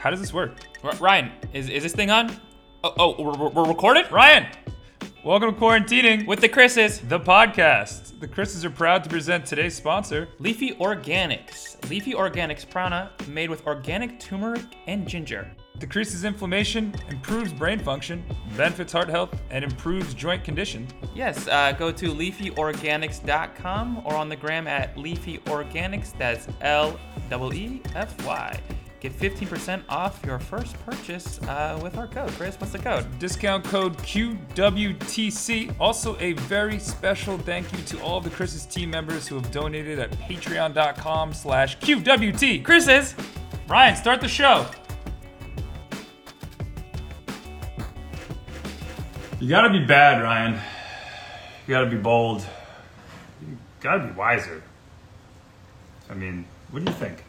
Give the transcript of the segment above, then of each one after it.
How does this work? R- Ryan, is, is this thing on? Oh, oh we're, we're recorded? Ryan! Welcome to Quarantining, With the Chrises. the podcast. The Chrises are proud to present today's sponsor. Leefy Organics. Leefy Organics prana made with organic turmeric and ginger. Decreases inflammation, improves brain function, benefits heart health, and improves joint condition. Yes, uh, go to leefyorganics.com or on the gram at leefyorganics. That's L E E F Y. Get 15% off your first purchase uh, with our code. Chris, what's the code? Discount code QWTC. Also, a very special thank you to all of the Chris's team members who have donated at patreon.com slash QWT. Chris's! Ryan, start the show. You gotta be bad, Ryan. You gotta be bold. You gotta be wiser. I mean, what do you think?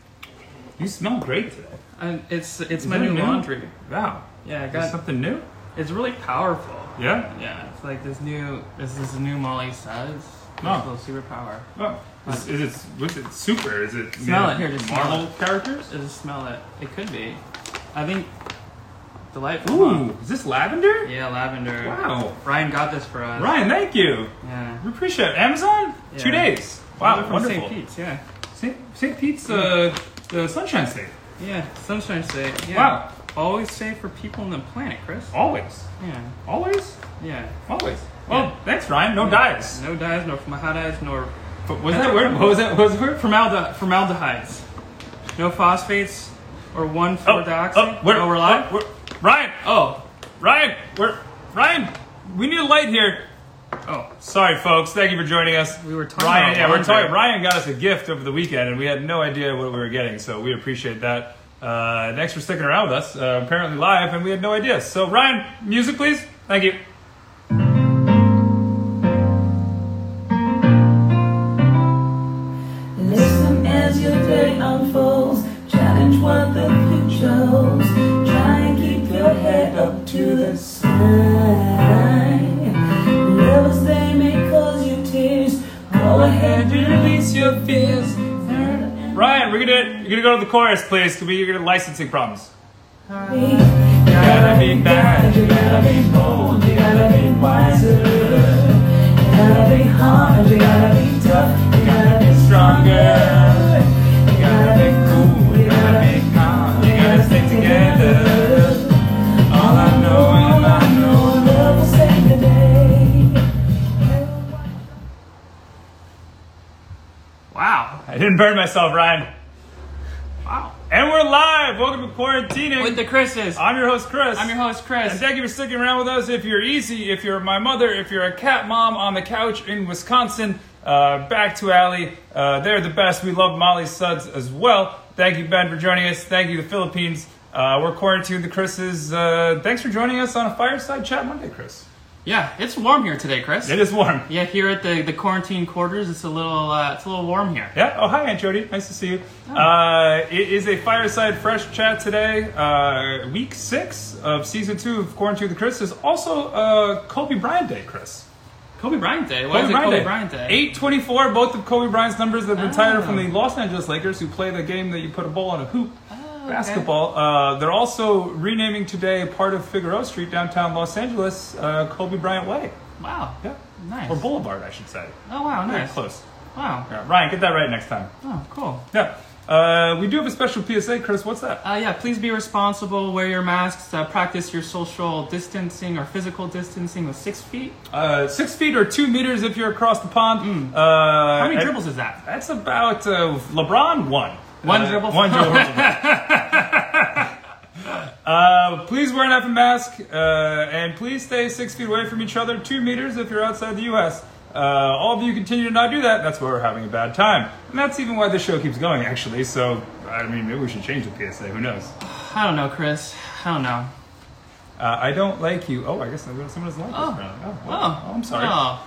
You smell great today. And it's it's Is my new new? laundry. Wow. Yeah, I Is got something new? It's really powerful. Yeah? Yeah, it's like this new. This is new Molly Suds. Oh. Little superpower. Oh. Is, is it, what's it super? Is it Smell it, here, just Marvel it. characters? Just smell it. It could be. I think delightful. huh? Ooh, is this lavender? Yeah, lavender. Wow. Ryan got this for us. Ryan, thank you. Yeah. We appreciate it. Amazon? Two days. Wow, wonderful. St. Pete's, yeah. St. St. Pete's, uh, the Sunshine State. Yeah, Sunshine State. Yeah. Wow. Always safe for people on the planet, Chris. Always. Yeah. Always? Yeah. Always. Well, Yeah. thanks, Ryan. No dyes. No dyes, no formaldehydes, nor But was that word? What was that? What was the word? formalde- formaldehydes. No phosphates or one four dioxy. oh, oh we're, oh, we're live. oh, we're- Ryan, Oh. Ryan, we're Ryan. We need a light here. Oh. Sorry, folks. Thank you for joining us. We were talking Ryan. about Yeah, we're talking. Ryan got us a gift over the weekend, and we had no idea what we were getting, so we appreciate that. Uh, thanks for sticking around with us. Uh, apparently live, and we had no idea. So, Ryan, music, please. Thank you. Listen as your day unfolds. Challenge what the future holds. Try and keep your head up to Go ahead, release your fears. Ryan, we're gonna you're gonna go to the chorus, please. Cause we're gonna licensing problems. You gotta be bad, you gotta be bold, you gotta be wiser. You gotta be hard, you gotta be tough, you gotta be stronger. You gotta be cool, you gotta be calm, you gotta stay together. I didn't burn myself, Ryan. Wow. And we're live. Welcome to quarantining. With the Chrises. I'm your host, Chris. I'm your host, Chris. And thank you for sticking around with us. If you're easy, if you're my mother, if you're a cat mom on the couch in Wisconsin, uh, back to Allie. Uh, they're the best. We love Molly Suds as well. Thank you, Ben, for joining us. Thank you, the Philippines. Uh, we're quarantined the Chrises. Uh, thanks for joining us on a fireside chat Monday, Chris. Yeah, it's warm here today, Chris. It is warm. Yeah, here at the, the quarantine quarters, it's a little uh, it's a little warm here. Yeah. Oh, hi, Aunt Jody. Nice to see you. Uh, it is a fireside fresh chat today. Uh, week six of season two of Quarantine with Chris is also uh, Kobe Bryant Day, Chris. Kobe Bryant Day. Why is it Kobe Bryant Day? 824, both of Kobe Bryant's numbers that have retired Oh. from the Los Angeles Lakers, who play the game that you put a ball on a hoop. Oh, Basketball. Uh, they're also renaming today part of Figueroa Street, downtown Los Angeles, uh, Kobe Bryant Way. Wow. Yeah. Nice. Or Boulevard, I should say. Oh wow, Very nice. close. Wow. Yeah, Ryan, get that right next time. Oh, cool. Yeah. Uh, we do have a special PSA, Chris. What's that? Uh, yeah, please be responsible. Wear your masks. Uh, practice your social distancing or physical distancing with six feet. Uh, six feet or two meters if you're across the pond. Uh, How many dribbles is that? That's about uh, LeBron one. One Uh, dribble? One dribble. uh, please wear an effing mask, uh, and please stay six feet away from each other. Two meters if you're outside the U.S. Uh, all of you continue to not do that. That's why we're having a bad time, and that's even why the show keeps going. Actually, so I mean, maybe we should change the PSA. Who knows? I don't know, Chris. I don't know. Uh, I don't like you. Oh, I guess someone doesn't like Oh. us. apparently. Oh, well, Oh. oh, I'm sorry. Oh.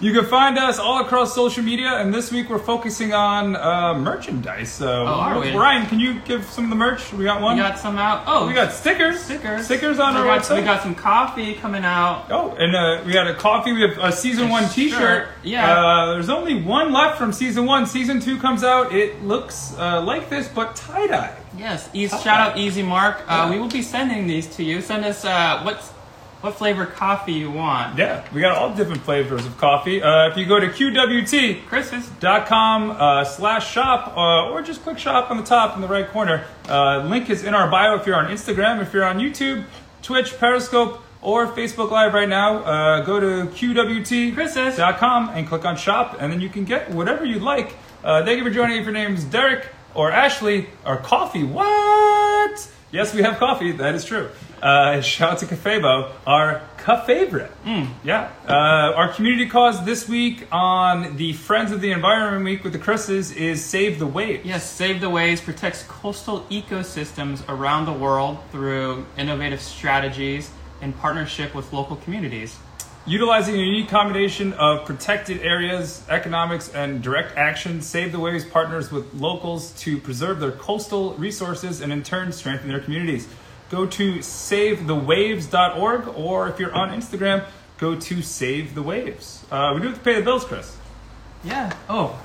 You can find us all across social media, and this week we're focusing on uh, merchandise. So, Oh? Ryan, can you give some of the merch? We got one. We got some out. Oh, we got stickers. stickers. Stickers on we our got, website. We got some coffee coming out. Oh, and uh, we got a coffee. We have a season one T-shirt. shirt, yeah. Uh, there's only one left from season one. Season two comes out. It looks uh, like this, but tie dye. Yes, easy, shout out Easy Mark. Uh, we will be sending these to you. Send us uh, what flavor coffee you want. Yeah, we got all different flavors of coffee. Uh, if you go to QWT. Dot com uh, slash shop uh, or just click shop on the top in the right corner uh, link is in our bio if you're on instagram if you're on youtube twitch periscope or facebook live right now uh, go to qwt Chris's. dot com and click on shop and then you can get whatever you'd like uh, thank you for joining if your name's derek or ashley or coffee what yes we have coffee that is true uh, shout out to Cafebo, our cuff favorite. Yeah. Uh, our community cause this week on the Friends of the Environment Week with the Chris's is Save the Waves. Yes, Save the Waves protects coastal ecosystems around the world through innovative strategies in partnership with local communities. Utilizing a unique combination of protected areas, economics, and direct action, Save the Waves partners with locals to preserve their coastal resources and in turn strengthen their communities. Go to savethewaves.org or if you're on Instagram, go to Save the Waves. Uh, we do have to pay the bills, Chris. Yeah. Oh.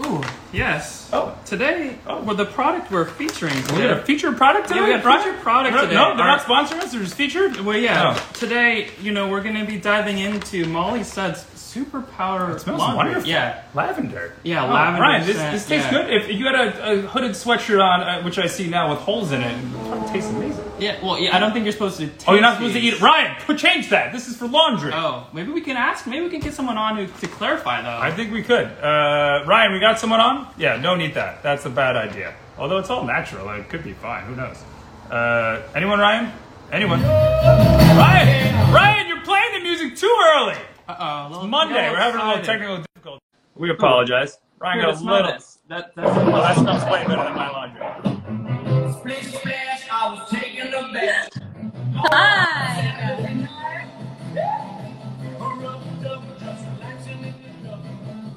Ooh. Yes. Oh. Today, Oh. well, the product we're featuring We got a featured product today? Yeah, we got a featured product today. No, they're Our- not sponsoring us, they're just featured? Well, yeah. Oh. Today, you know, we're going to be diving into Molly Suds Super Powder It smells Laundry. wonderful. Yeah. Lavender. Yeah, Oh, lavender Ryan, this, scent, this tastes yeah. good. If you had a, a hooded sweatshirt on, uh, which I see now with holes in it, it tastes amazing. Yeah. Well, yeah, I don't think you're supposed to. Taste Oh, you're not supposed to eat it. Ryan, put- change that. This is for laundry. Oh, maybe we can ask. Maybe we can get someone on who, to clarify though. I think we could. Uh, Ryan, we got someone on? Yeah, don't eat that. That's a bad idea. Although it's all natural, it could be fine. Who knows? Uh, anyone, Ryan? Anyone? Ryan! Ryan, you're playing the music too early! Uh oh. Monday, we're having a little technical difficulty. We apologize. Ryan got a little. That, that's Well, that smells way better than my laundry. Splish splash, I was taking a bath. Hi. Just relaxing in the tub,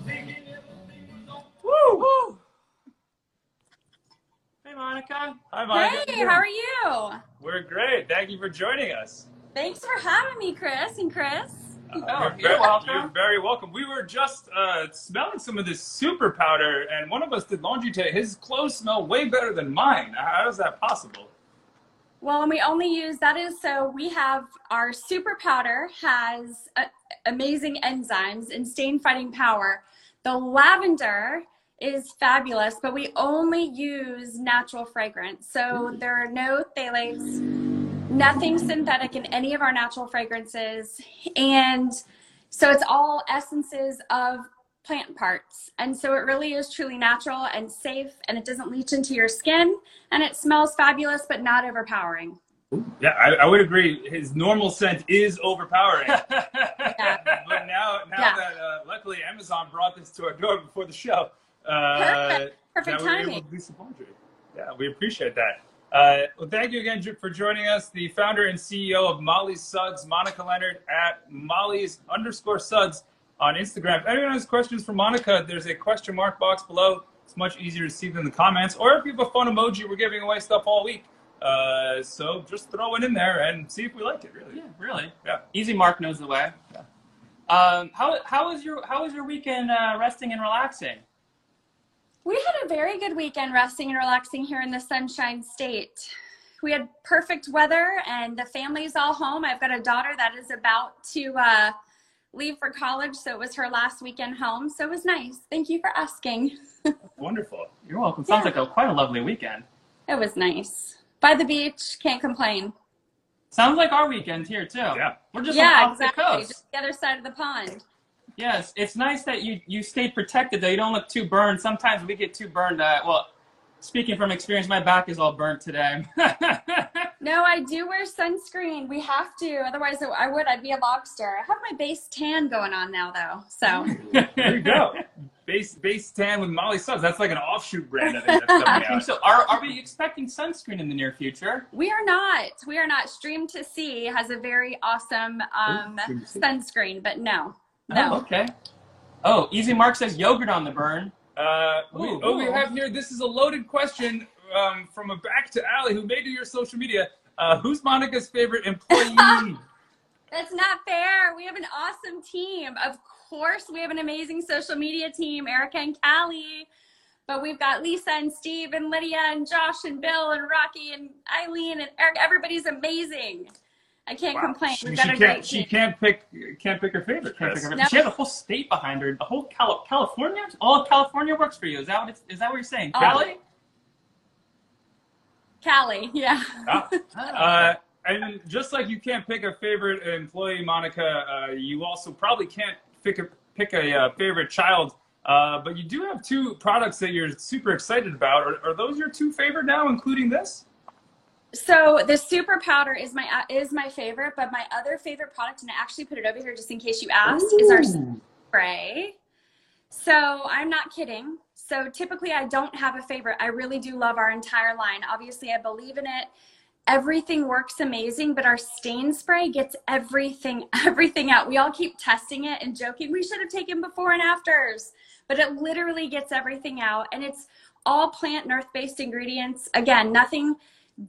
thinking everything was on. Woo! Woo! Hey, Monica. Hi, Monica. Hey, how are you? We're great. Thank you for joining us. Thanks for having me, Chris and Chris. Oh, you're, you're very, welcome. you're very welcome. We were just uh, smelling some of this super powder, and one of us did laundry today. His clothes smell way better than mine. How is that possible? Well, and we only use that is so we have our super powder has uh, amazing enzymes and stain fighting power. The lavender is fabulous, but we only use natural fragrance. So there are no phthalates, nothing synthetic in any of our natural fragrances. And so it's all essences of plant parts. And so it really is truly natural and safe and it doesn't leach into your skin and it smells fabulous but not overpowering. Yeah, I, I would agree. His normal scent is overpowering. Yeah. but now, now Yeah. that uh, luckily Amazon brought this to our door before the show, uh, Perfect. Perfect now we're able timing. to do some laundry. Yeah, we appreciate that. Uh, well, thank you again for joining us. The founder and CEO of Molly's Suds, Monica Leonard, at Molly's underscore Suds on Instagram. If anyone has questions for Monica, there's a question mark box below. It's much easier to see than the comments. Or if you have a fun emoji, we're giving away stuff all week. Uh, so just throw it in there and see if we like it. Really. Yeah, really. Yeah. Easy Mark knows the way. Um, how how was your how was your weekend uh, resting and relaxing? We had a very good weekend resting and relaxing here in the Sunshine State. We had perfect weather and the family's all home. I've got a daughter that is about to uh, leave for college, so it was her last weekend home. So it was nice. Thank you for asking. Wonderful. You're welcome. Sounds Yeah. like a quite a lovely weekend. It was nice. By the beach, can't complain. Sounds like our weekend here too. Yeah. We're just yeah, off exactly. the coast. Just the other side of the pond. Yes, it's nice that you you stayed protected though. You don't look too burned. Sometimes we get too burned. Uh, well, speaking from experience, my back is all burnt today. No, I do wear sunscreen. We have to. Otherwise, I would. I'd be a lobster. I have my base tan going on now, though. So There you go. Base base tan with Molly Suds. That's like an offshoot brand. I think that's coming I think out. so. Are, are we expecting sunscreen in the near future? we are not. We are not. Stream to Sea has a very awesome um, Stream sunscreen, but no, Oh, no. okay. Oh, Easy Mark says yogurt on the burn. Uh, we, Ooh, oh, we have here. This is a loaded question um, from a back to Allie, who made do your social media. Uh, who's Monica's favorite employee? That's not fair. We have an awesome team. Of course, we have an amazing social media team, Erica and Callie. But we've got Lisa and Steve and Lydia and Josh and Bill and Rocky and Eileen and Eric. Everybody's amazing. I can't Wow. complain. She, she can't. She can't pick. Can't pick her favorite. Can't Chris. think of it. No. She has a whole state behind her. The whole Cal- California, all of California works for you. Is that what it's, is that what you're saying, Oh. Callie? Callie, yeah. Ah. Uh, and just like you can't pick a favorite employee, Monica, uh, you also probably can't pick a pick a uh, favorite child. Uh, but you do have two products that you're super excited about. Are, are those your two favorite now, including this? So the super powder is my uh, is my favorite, but my other favorite product, and I actually put it over here just in case you asked, is our spray. So I'm not kidding. So typically I don't have a favorite. I really do love our entire line. Obviously I believe in it. Everything works amazing, but our stain spray gets everything everything out. We all keep testing it and joking we should have taken before and afters, but it literally gets everything out and it's all plant and earth-based ingredients. Again, nothing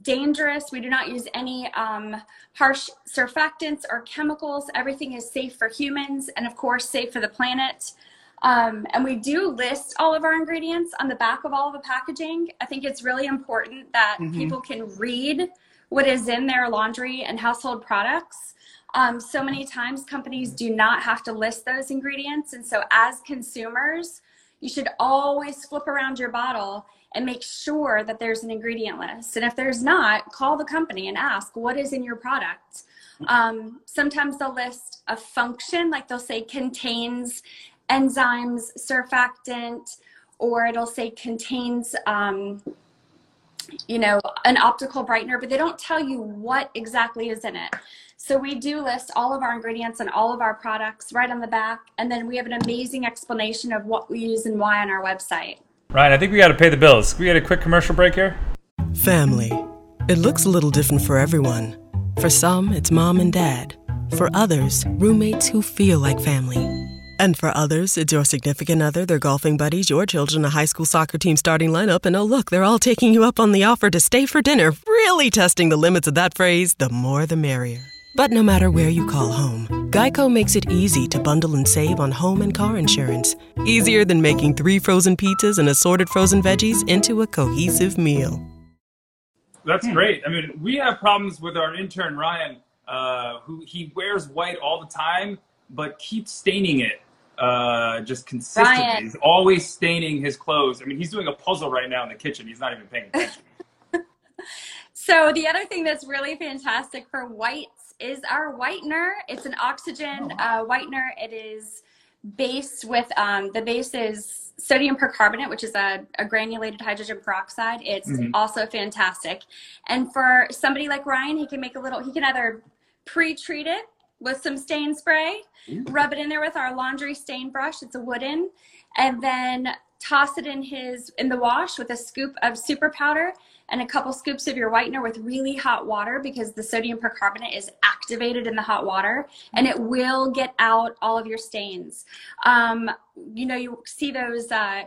dangerous. We do not use any um, harsh surfactants or chemicals. Everything is safe for humans and, of course, safe for the planet. Um, and we do list all of our ingredients on the back of all of the packaging. I think it's really important that people can read what is in their laundry and household products. Um, so many times companies do not have to list those ingredients. And so, as consumers, you should always flip around your bottle and make sure that there's an ingredient list. And if there's not, call the company and ask what is in your product. Um, sometimes they'll list a function, like they'll say contains enzymes, surfactant, or it'll say contains, um, you know, an optical brightener, but they don't tell you what exactly is in it. So we do list all of our ingredients and all of our products right on the back, and then we have an amazing explanation of what we use and why on our website. Ryan, I think we got to pay the bills. Can we get a quick commercial break here? Family. It looks a little different for everyone. For some, it's mom and dad. For others, roommates who feel like family. And for others, it's your significant other, their golfing buddies, your children, a high school soccer team starting lineup, and oh, look, they're all taking you up on the offer to stay for dinner, really testing the limits of that phrase the more the merrier. But no matter where you call home, Geico makes it easy to bundle and save on home and car insurance. Easier than making three frozen pizzas and assorted frozen veggies into a cohesive meal. That's great. I mean, we have problems with our intern Ryan, uh, who he wears white all the time, but keeps staining it uh, just consistently. Ryan. He's always staining his clothes. I mean, he's doing a puzzle right now in the kitchen. He's not even paying attention. So the other thing that's really fantastic for whites is our whitener. It's an oxygen uh, whitener. It is based with um, the base is sodium percarbonate, which is a, a granulated hydrogen peroxide. It's also fantastic. And for somebody like Ryan, he can make a little. He can either pre-treat it with some stain spray, rub it in there with our laundry stain brush. It's a wooden, and then toss it in his in the wash with a scoop of super powder and a couple scoops of your whitener with really hot water because the sodium percarbonate is activated in the hot water and it will get out all of your stains. Um, you know, you see those uh,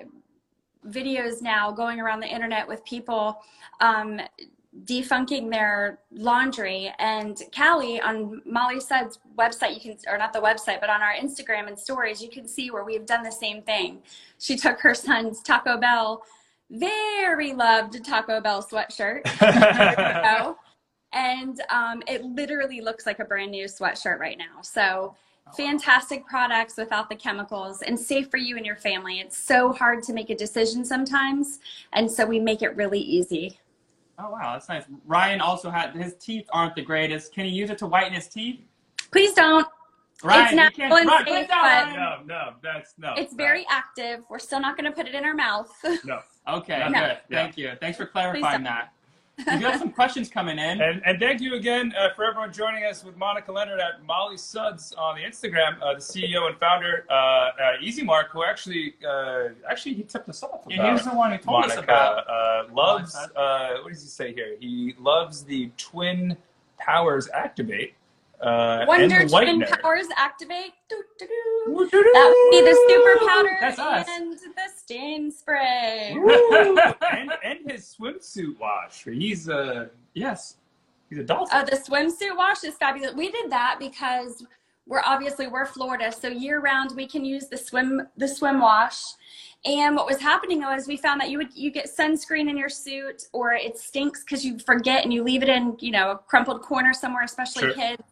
videos now going around the internet with people um, defunking their laundry. And Callie on Molly Suds website, you can, or not the website, but on our Instagram and stories, you can see where we've done the same thing. She took her son's Taco Bell, very loved Taco Bell sweatshirt. and um, it literally looks like a brand new sweatshirt right now. So fantastic products without the chemicals and safe for you and your family. It's so hard to make a decision sometimes, and so we make it really easy. Oh wow, that's nice. Ryan also had his teeth aren't the greatest. Can he use it to whiten his teeth? Please don't. Ryan, it's you can't- Ryan, safe, put it down, but Ryan. no, no, that's no. it's no, very active. We're still not going to put it in our mouth. no. Okay, No. good. Yeah. Thank you. Thanks for clarifying that. We do have some questions coming in. And, and thank you again uh, for everyone joining us with Monica Leonard at Molly Suds on the Instagram, uh, the CEO and founder, uh, uh, Easy Mark, who actually uh, actually he tipped us off. Yeah, about he was the one who told Monica. us about. Uh, loves uh, what does he say here? He loves the Twin Powers Activate. Uh, Wonder and Twin Whitener. Powers activate. Doo, doo, doo. That would be the super powder That's us. and the stain spray. and, and his swimsuit wash. He's uh yes, he's a dolphin. Uh, the swimsuit wash is fabulous. We did that because we're obviously we're Florida, so year round we can use the swim the swim wash. And what was happening though is we found that you would you get sunscreen in your suit, or it stinks because you forget and you leave it in you know a crumpled corner somewhere, especially Sure. kids.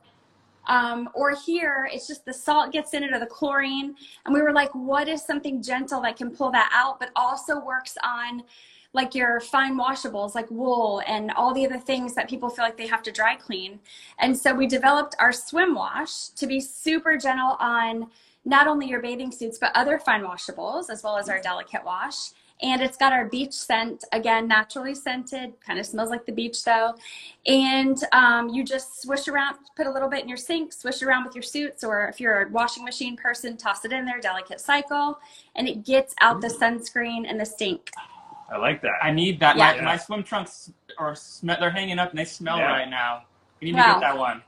Um, or here, it's just the salt gets in it or the chlorine. And we were like, what is something gentle that can pull that out, but also works on like your fine washables, like wool and all the other things that people feel like they have to dry clean. And so we developed our swim wash to be super gentle on not only your bathing suits, but other fine washables, as well as our delicate wash. And it's got our beach scent, again, naturally scented, kind of smells like the beach though. And um, you just swish around, put a little bit in your sink, swish around with your suits, or if you're a washing machine person, toss it in there, delicate cycle, and it gets out the sunscreen and the stink. I like that. I need that. Yeah. My, my swim trunks are sm- they're hanging up and they smell Yeah. right now. We need to Wow. get that one.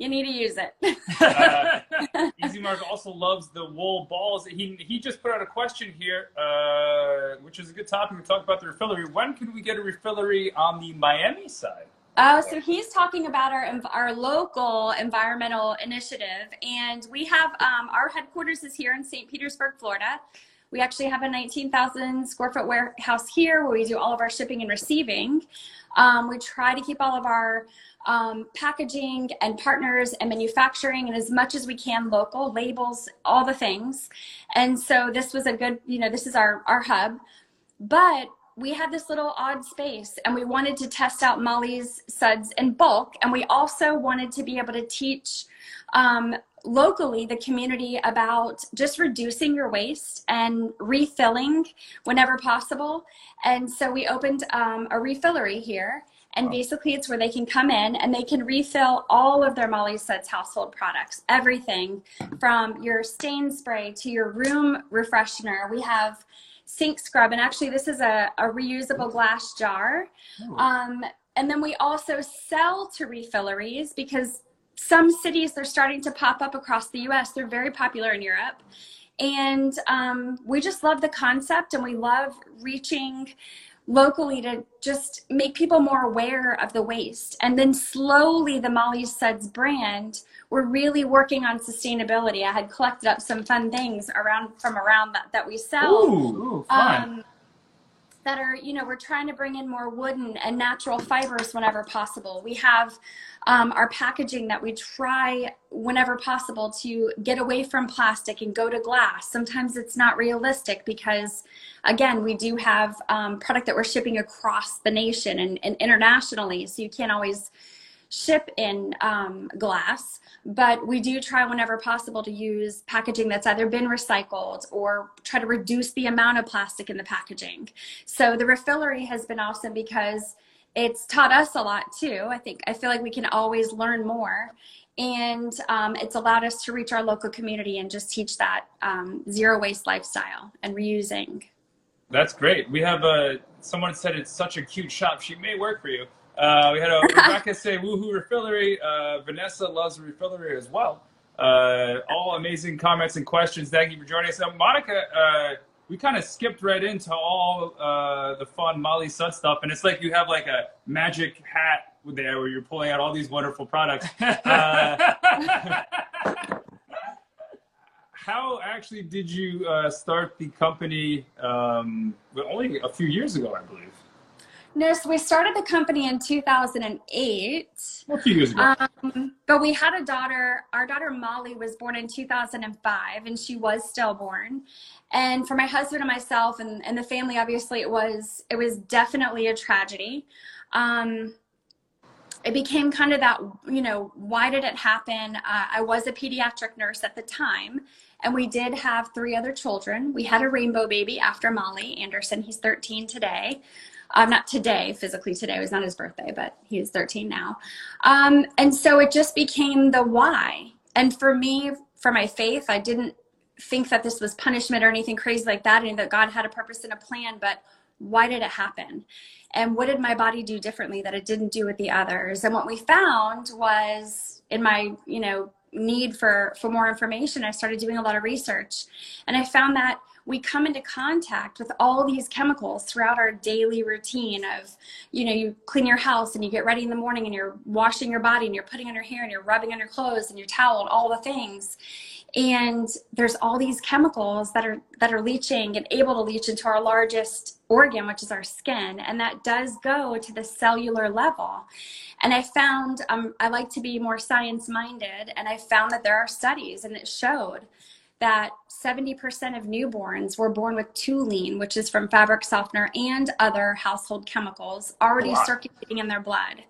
You need to use it. Uh, Easy Mark also loves the wool balls. He he just put out a question here, uh, which is a good topic. We talked about the refillery. When can we get a refillery on the Miami side? Oh, so he's talking about our our local environmental initiative, and we have um, our headquarters is here in St. Petersburg, Florida. We actually have a 19,000 square foot warehouse here where we do all of our shipping and receiving. Um, we try to keep all of our um, packaging and partners and manufacturing and as much as we can local labels, all the things. And so this was a good, you know, this is our our hub. But we had this little odd space and we wanted to test out Molly's suds in bulk. And we also wanted to be able to teach um, locally the community about just reducing your waste and refilling whenever possible. And so we opened um, a refillery here. And basically, it's where they can come in and they can refill all of their Molly Suds household products. Everything from your stain spray to your room refreshener. We have sink scrub, and actually, this is a, a reusable glass jar. Um, and then we also sell to refilleries because some cities they're starting to pop up across the US. They're very popular in Europe. And um, we just love the concept and we love reaching locally to just make people more aware of the waste. And then slowly, the Molly Suds brand, we're really working on sustainability. I had collected up some fun things around from around that, that we sell Ooh, fun. um, that are, you know, we're trying to bring in more wooden and natural fibers whenever possible. We have um, our packaging that we try whenever possible to get away from plastic and go to glass. Sometimes it's not realistic because, again, we do have um, product that we're shipping across the nation and, and internationally, so you can't always ship in um, glass, but we do try whenever possible to use packaging that's either been recycled or try to reduce the amount of plastic in the packaging. So the refillery has been awesome because it's taught us a lot too. I think I feel like we can always learn more. And um, it's allowed us to reach our local community and just teach that um, zero waste lifestyle and reusing. That's great. We have uh, someone said it's such a cute shop. She may work for you. Uh, we had a Rebecca say woohoo refillery. Uh, Vanessa loves the refillery as well. Uh, all amazing comments and questions. Thank you for joining us. Now, Monica, uh, we kind of skipped right into all uh, the fun Molly Sud stuff, and it's like you have like a magic hat there where you're pulling out all these wonderful products. Uh, how actually did you uh, start the company? Um, only a few years ago, I believe. No, so we started the company in 2008. Well, a few years ago. Um, but we had a daughter. Our daughter Molly was born in 2005, and she was stillborn. And for my husband and myself, and, and the family, obviously, it was it was definitely a tragedy. Um, it became kind of that, you know, why did it happen? Uh, I was a pediatric nurse at the time, And we did have three other children. We had a rainbow baby after Molly Anderson. He's 13 today. Um, not today, physically today. Was not his birthday, but he is 13 now. Um, and so it just became the why. And for me, for my faith, I didn't think that this was punishment or anything crazy like that, and that God had a purpose and a plan, but why did it happen? And what did my body do differently that it didn't do with the others? And what we found was in my, you know, need for for more information, I started doing a lot of research. And I found that we come into contact with all these chemicals throughout our daily routine of you know you clean your house and you get ready in the morning and you're washing your body and you're putting on your hair and you're rubbing on your clothes and your towel and all the things. And there's all these chemicals that are that are leaching and able to leach into our largest organ which is our skin and that does go to the cellular level. And i found um, i like to be more science minded and i found that there are studies and it showed that 70% of newborns were born with toluene, which is from fabric softener and other household chemicals already circulating in their blood.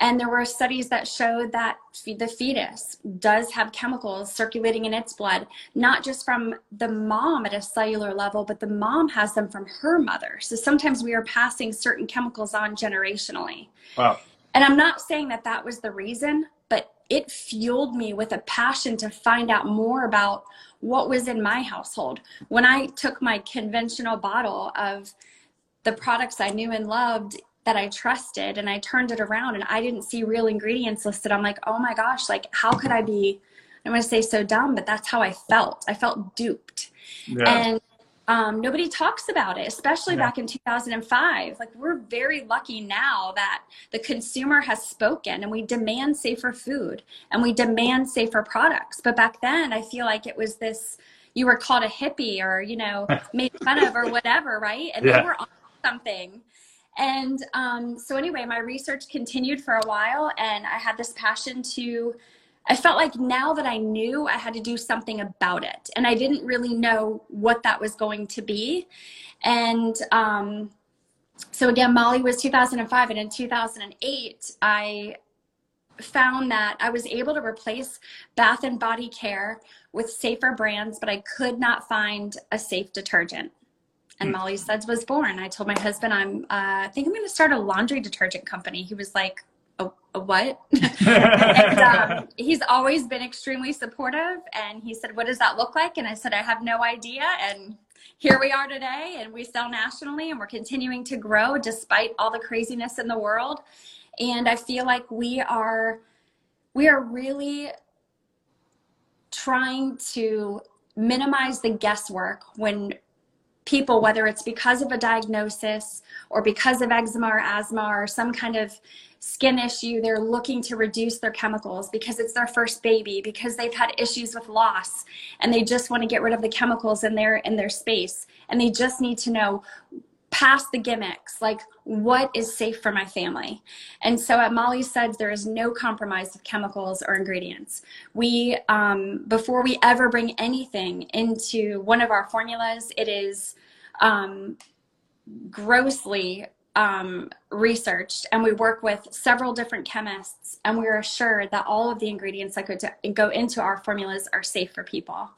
And there were studies that showed that the fetus does have chemicals circulating in its blood, not just from the mom at a cellular level, but the mom has them from her mother. So sometimes we are passing certain chemicals on generationally. Wow. And I'm not saying that that was the reason, but it fueled me with a passion to find out more about what was in my household. When I took my conventional bottle of the products I knew and loved that I trusted and I turned it around and I didn't see real ingredients listed, I'm like, oh my gosh, like how could I be, I'm going to say so dumb, but that's how I felt. I felt duped. Yeah. And um, nobody talks about it, especially Yeah. back in 2005. Like, we're very lucky now that the consumer has spoken and we demand safer food and we demand safer products. But back then, I feel like it was this you were called a hippie or, you know, made fun of or whatever, right? And Yeah. they were on something. And um, so, anyway, my research continued for a while, and I had this passion to. I felt like now that I knew, I had to do something about it, and I didn't really know what that was going to be. And um, so, again, Molly was 2005, and in 2008, I found that I was able to replace bath and body care with safer brands, but I could not find a safe detergent. And Molly Suds was born. I told my husband, I'm, uh, I think I'm going to start a laundry detergent company. He was like, a, a what? and um, he's always been extremely supportive. And he said, What does that look like? And I said, I have no idea. And here we are today, and we sell nationally, and we're continuing to grow despite all the craziness in the world. And I feel like we are we are really trying to minimize the guesswork when people, whether it's because of a diagnosis or because of eczema or asthma or some kind of skin issue, they're looking to reduce their chemicals because it's their first baby, because they've had issues with loss and they just want to get rid of the chemicals in their in their space. And they just need to know past the gimmicks, like what is safe for my family. And so at Molly Suds, there is no compromise of chemicals or ingredients. We, um, before we ever bring anything into one of our formulas, it is um, grossly um, researched and we work with several different chemists and we're assured that all of the ingredients that go, to, go into our formulas are safe for people.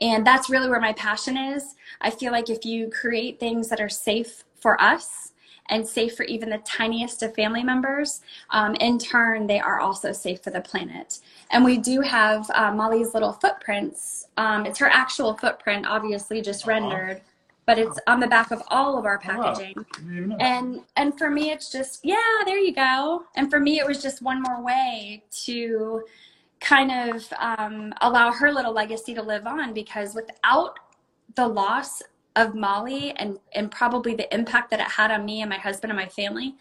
And that's really where my passion is. I feel like if you create things that are safe for us and safe for even the tiniest of family members um, in turn they are also safe for the planet. And we do have uh, molly's little footprints. Um, it's her actual footprint obviously just rendered but it's on the back of all of our wow. packaging Didn't even know. and and for me it's just yeah there you go and for me it was just one more way to kind of um, allow her little legacy to live on because without the loss of molly and and probably the impact that it had on me and my husband and my family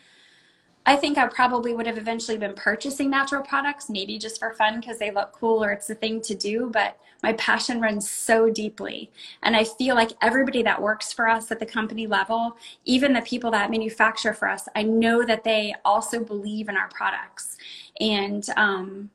I think I probably would have eventually been purchasing natural products, maybe just for fun because they look cool or it's the thing to do. But my passion runs so deeply. And I feel like everybody that works for us at the company level, even the people that manufacture for us, I know that they also believe in our products. And, um,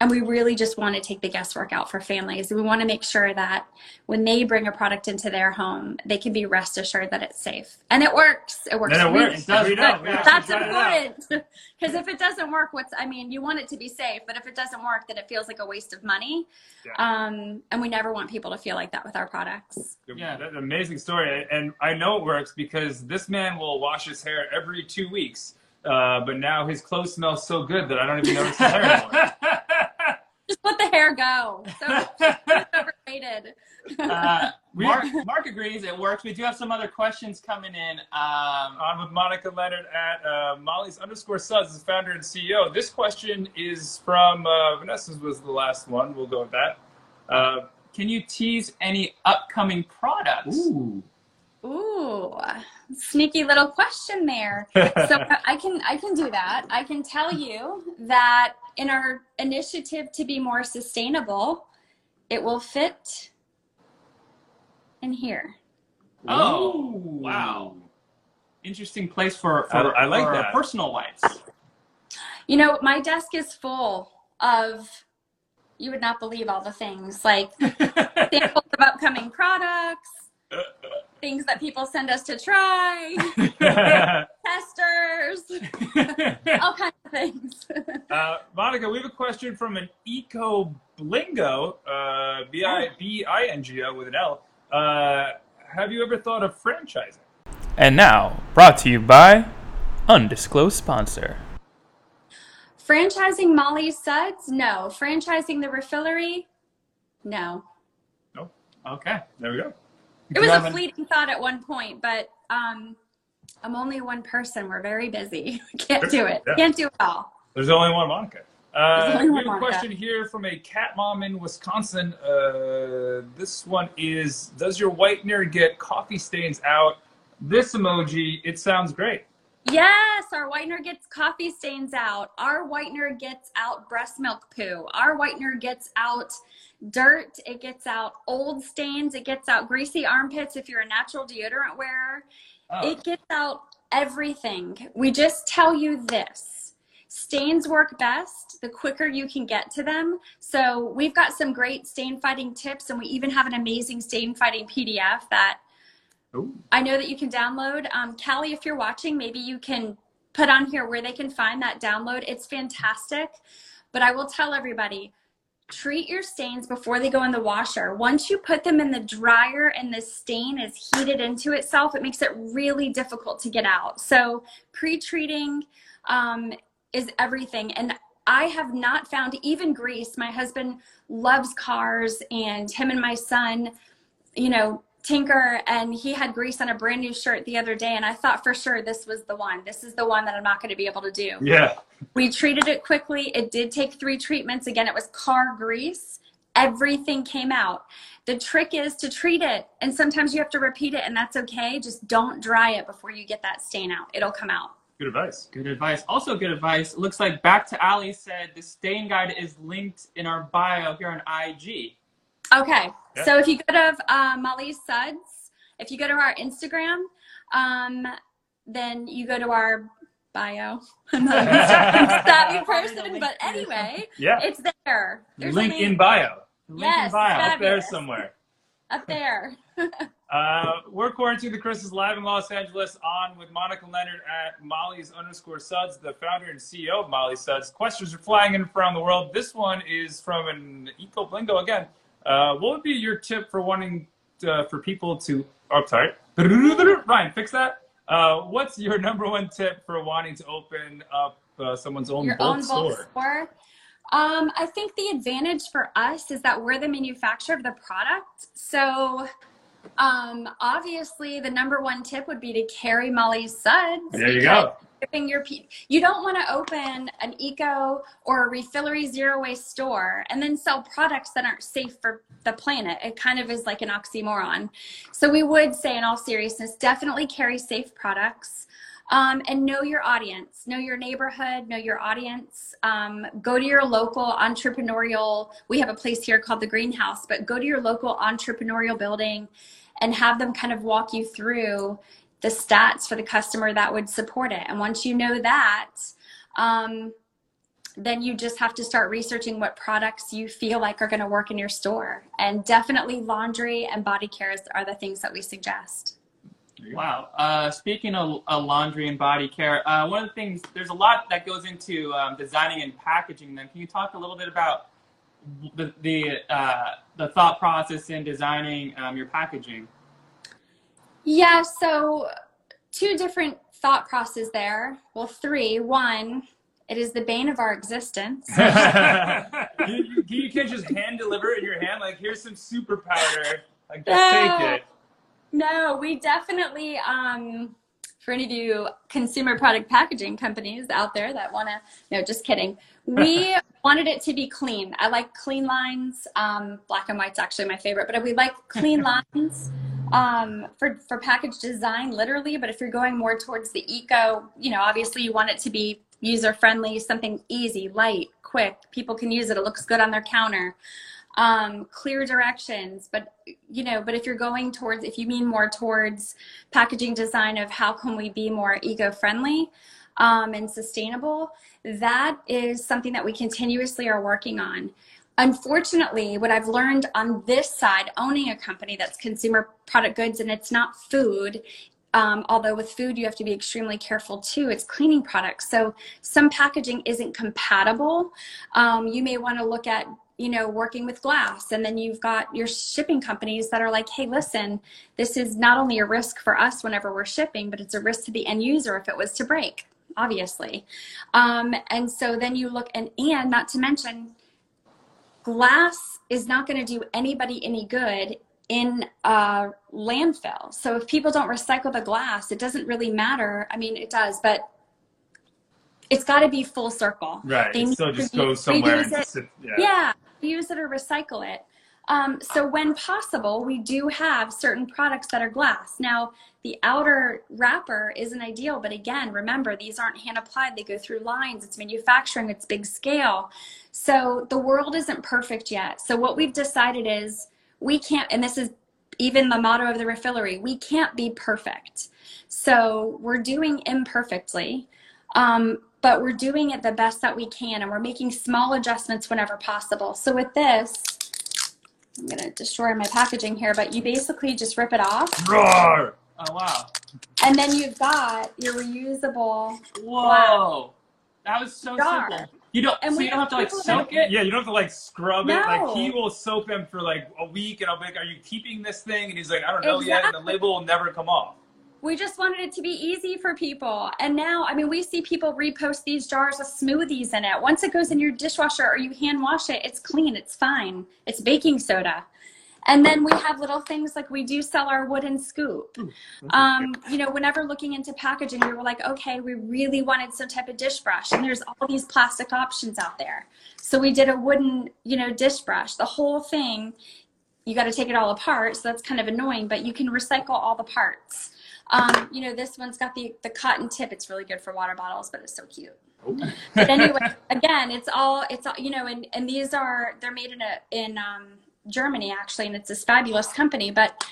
and we really just want to take the guesswork out for families. We want to make sure that when they bring a product into their home, they can be rest assured that it's safe. And it works. It works. And it really works. It does We work. know. We that's tried it out. important because if it doesn't work what's i mean you want it to be safe but if it doesn't work then it feels like a waste of money Yeah. um, and we never want people to feel like that with our products Yeah. That's an amazing story. And I know it works because this man will wash his hair every two weeks. Uh, but now his clothes smell so good that I don't even notice his hair anymore. just let the hair go so overrated Uh, Mark, Mark agrees it works. We do have some other questions coming in. Um, On with Monica Leonard at uh, Molly's underscore Suds, the founder and CEO. This question is from uh, Vanessa's was the last one. We'll go with that. Uh, can you tease any upcoming products? ooh. Ooh, sneaky little question there. So I can I can do that. I can tell you that in our initiative to be more sustainable, it will fit in here. Oh, wow. Interesting place for, for, I- I like for that. personal wipes. You know, my desk is full of you would not believe all the things like samples of upcoming products, things that people send us to try, testers, all kinds of things. uh, Monica, we have a question from an Eco Blingo, uh, B I B I N G O with an L. Uh, have you ever thought of franchising? And now, brought to you by undisclosed sponsor. Franchising Molly Suds? No. Franchising the refillery? No. Okay. There we go. It was a an- fleeting thought at one point, but um, I'm only one person. We're very busy. Can't do it. Yeah. Can't do it all. There's only one Monica. Uh, we have a question here from a cat mom in Wisconsin. Uh, this one is Does your whitener get coffee stains out? This emoji, it sounds great. Yes, our whitener gets coffee stains out. Our whitener gets out breast milk poo. Our whitener gets out dirt. It gets out old stains. It gets out greasy armpits if you're a natural deodorant wearer. Oh. It gets out everything. We just tell you this. Stains work best the quicker you can get to them. So we've got some great stain fighting tips and we even have an amazing stain fighting PDF that Ooh. I know that you can download. Um, Callie, if you're watching, maybe you can put on here where they can find that download. It's fantastic. But I will tell everybody treat your stains before they go in the washer. Once you put them in the dryer and the stain is heated into itself, it makes it really difficult to get out. So pre treating um, is everything. And I have not found even grease. My husband loves cars, and him and my son, you know, tinker and he had grease on a brand new shirt the other day and i thought for sure this was the one this is the one that i'm not going to be able to do Yeah. we treated it quickly it did take three treatments again it was car grease everything came out the trick is to treat it and sometimes you have to repeat it and that's okay just don't dry it before you get that stain out it'll come out Good advice. Good advice. Also, good advice. It looks like Back to Ali said the stain guide is linked in our bio here on IG. Okay. Yeah. So if you go to uh, Molly Suds, if you go to our Instagram, um, then you go to our bio. I'm not an Instagram savvy person, but anyway, Yeah. it's there. There's Link in bio. Link Yes, in bio. fab- Up there somewhere. up there. Uh, we're quarantined. The Chris is live in Los Angeles on with Monica Leonard at Molly's underscore Suds, the founder and CEO of Molly Suds. Questions are flying in from around the world. This one is from an Eco Blingo again. Uh, what would be your tip for wanting to, for people to? Oh, sorry. Ryan, fix that. Uh, what's your number one tip for wanting to open up uh, someone's own Your bulk own bulk store? store. Um, I think the advantage for us is that we're the manufacturer of the product. So um, obviously the number one tip would be to carry Molly's suds. There you go. Your you don't want to open an eco or a refillery zero waste store and then sell products that aren't safe for the planet. It kind of is like an oxymoron. So we would say in all seriousness definitely carry safe products um, and know your audience know your neighborhood know your audience. Um, go to your local entrepreneurial we have a place here called the greenhouse but go to your local entrepreneurial building and have them kind of walk you through the stats for the customer that would support it. And once you know that, um, then you just have to start researching what products you feel like are going to work in your store. And definitely laundry and body cares are the things that we suggest. Wow. Uh, speaking of uh, laundry and body care, uh, one of the things, there's a lot that goes into um, designing and packaging them. Can you talk a little bit about the, the, uh, the thought process in designing um, your packaging? Yeah, so two different thought processes there. Well, three. One, it is the bane of our existence. you, you, you can't just hand deliver it in your hand. Like, here's some super powder. Like, just No. take it. No, we definitely, um, for any of you consumer product packaging companies out there that want to, no, just kidding. We wanted it to be clean. I like clean lines. Um, black and white's actually my favorite, but we like clean lines um, for, for package design, literally. But if you're going more towards the eco, you know, obviously you want it to be user friendly, something easy, light, quick. People can use it. It looks good on their counter um, clear directions. But you know, but if you're going towards, if you mean more towards packaging design of how can we be more eco-friendly um, and sustainable, that is something that we continuously are working on. Unfortunately, what I've learned on this side, owning a company that's consumer product goods and it's not food, um, although with food you have to be extremely careful too it's cleaning products. So some packaging isn't compatible. Um, you may want to look at you know working with glass and then you've got your shipping companies that are like hey listen this is not only a risk for us whenever we're shipping but it's a risk to the end user if it was to break obviously. Um, and so then you look and and not to mention glass is not going to do anybody any good in a landfill. So if people don't recycle the glass, it doesn't really matter. I mean, it does, but it's got to be full circle. Right. They It still just goes somewhere and it. just sit, yeah. Yeah, use it or recycle it. Um, so when possible, we do have certain products that are glass. Now, the outer wrapper isn't ideal, but again, remember these aren't hand applied. They go through lines. It's manufacturing. It's big scale. So the world isn't perfect yet. So what we've decided is we can't, and this is even the motto of the refillery, we can't be perfect. So we're doing imperfectly. Um, but we're doing it the best that we can and we're making small adjustments whenever possible. So with this, I'm gonna destroy my packaging here, but you basically just rip it off Roar! Oh, wow. and then you've got your reusable Whoa. That was so Jar. simple. You don't, And so we you don't have to like have people that- soak it? Yeah, you don't have to like scrub it. Like he will soak them for like a week, and I'll be like, "Are you keeping this thing?" And he's like, "I don't know yet." And the label will never come off. We just wanted it to be easy for people. And now, I mean, we see people repost these jars with smoothies in it. Once it goes in your dishwasher or you hand wash it, it's clean, it's fine. It's baking soda. And then we have little things like we do sell our wooden scoop. Um, you know, whenever looking into packaging, we were like, okay, we really wanted some type of dish brush, and there's all these plastic options out there. So we did a wooden, you know, dish brush. The whole thing, you got to take it all apart, so that's kind of annoying, but you can recycle all the parts. Um, you know, this one's got the the cotton tip. It's really good for water bottles, but it's so cute. But anyway, again, it's all it's all you know, and and these are they're made in a in um, Germany actually, and it's this fabulous company. But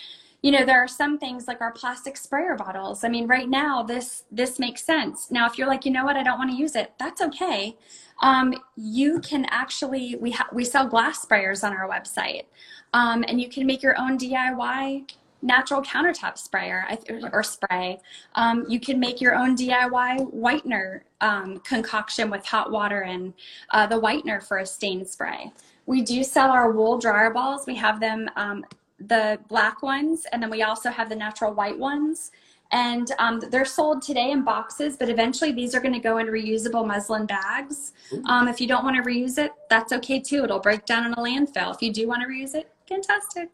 you know, there are some things like our plastic sprayer bottles. I mean, right now this this makes sense. Now, if you're like, you know what, I don't want to use it, that's okay. Um, you can actually we ha- we sell glass sprayers on our website, um, and you can make your own DIY natural countertop sprayer or spray. Um, you can make your own DIY whitener um, concoction with hot water and uh, the whitener for a stain spray. We do sell our wool dryer balls. We have them, um, the black ones, and then we also have the natural white ones. And um, they're sold today in boxes, but eventually these are going to go in reusable muslin bags. Um, if you don't want to reuse it, that's okay too. It'll break down in a landfill. If you do want to reuse it, fantastic.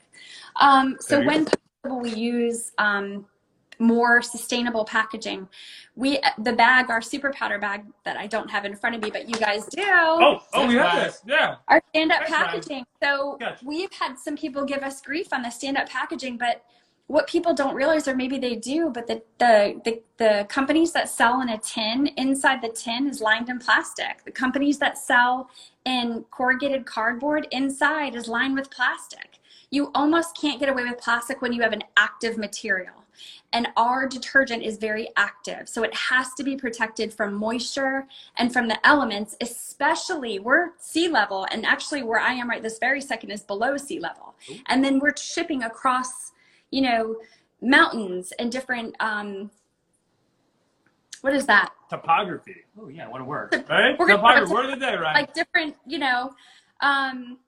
Um, so when we use um, more sustainable packaging. We the bag, our super powder bag that I don't have in front of me, but you guys do. Oh, oh, we have Right. this. Yeah. Our stand-up Thanks, Ryan. packaging. So Gotcha. we've had some people give us grief on the stand-up packaging, but what people don't realize, or maybe they do, but the, the the the companies that sell in a tin, inside the tin is lined in plastic. The companies that sell in corrugated cardboard, inside is lined with plastic. You almost can't get away with plastic when you have an active material. And our detergent is very active. So it has to be protected from moisture and from the elements, especially we're sea level. And actually, where I am right this very second is below sea level. And then we're shipping across, you know, mountains and different, um, what is that? Topography. Oh yeah, what a word. Right? We're Topography. Word of the day, right? Like different, you know, um,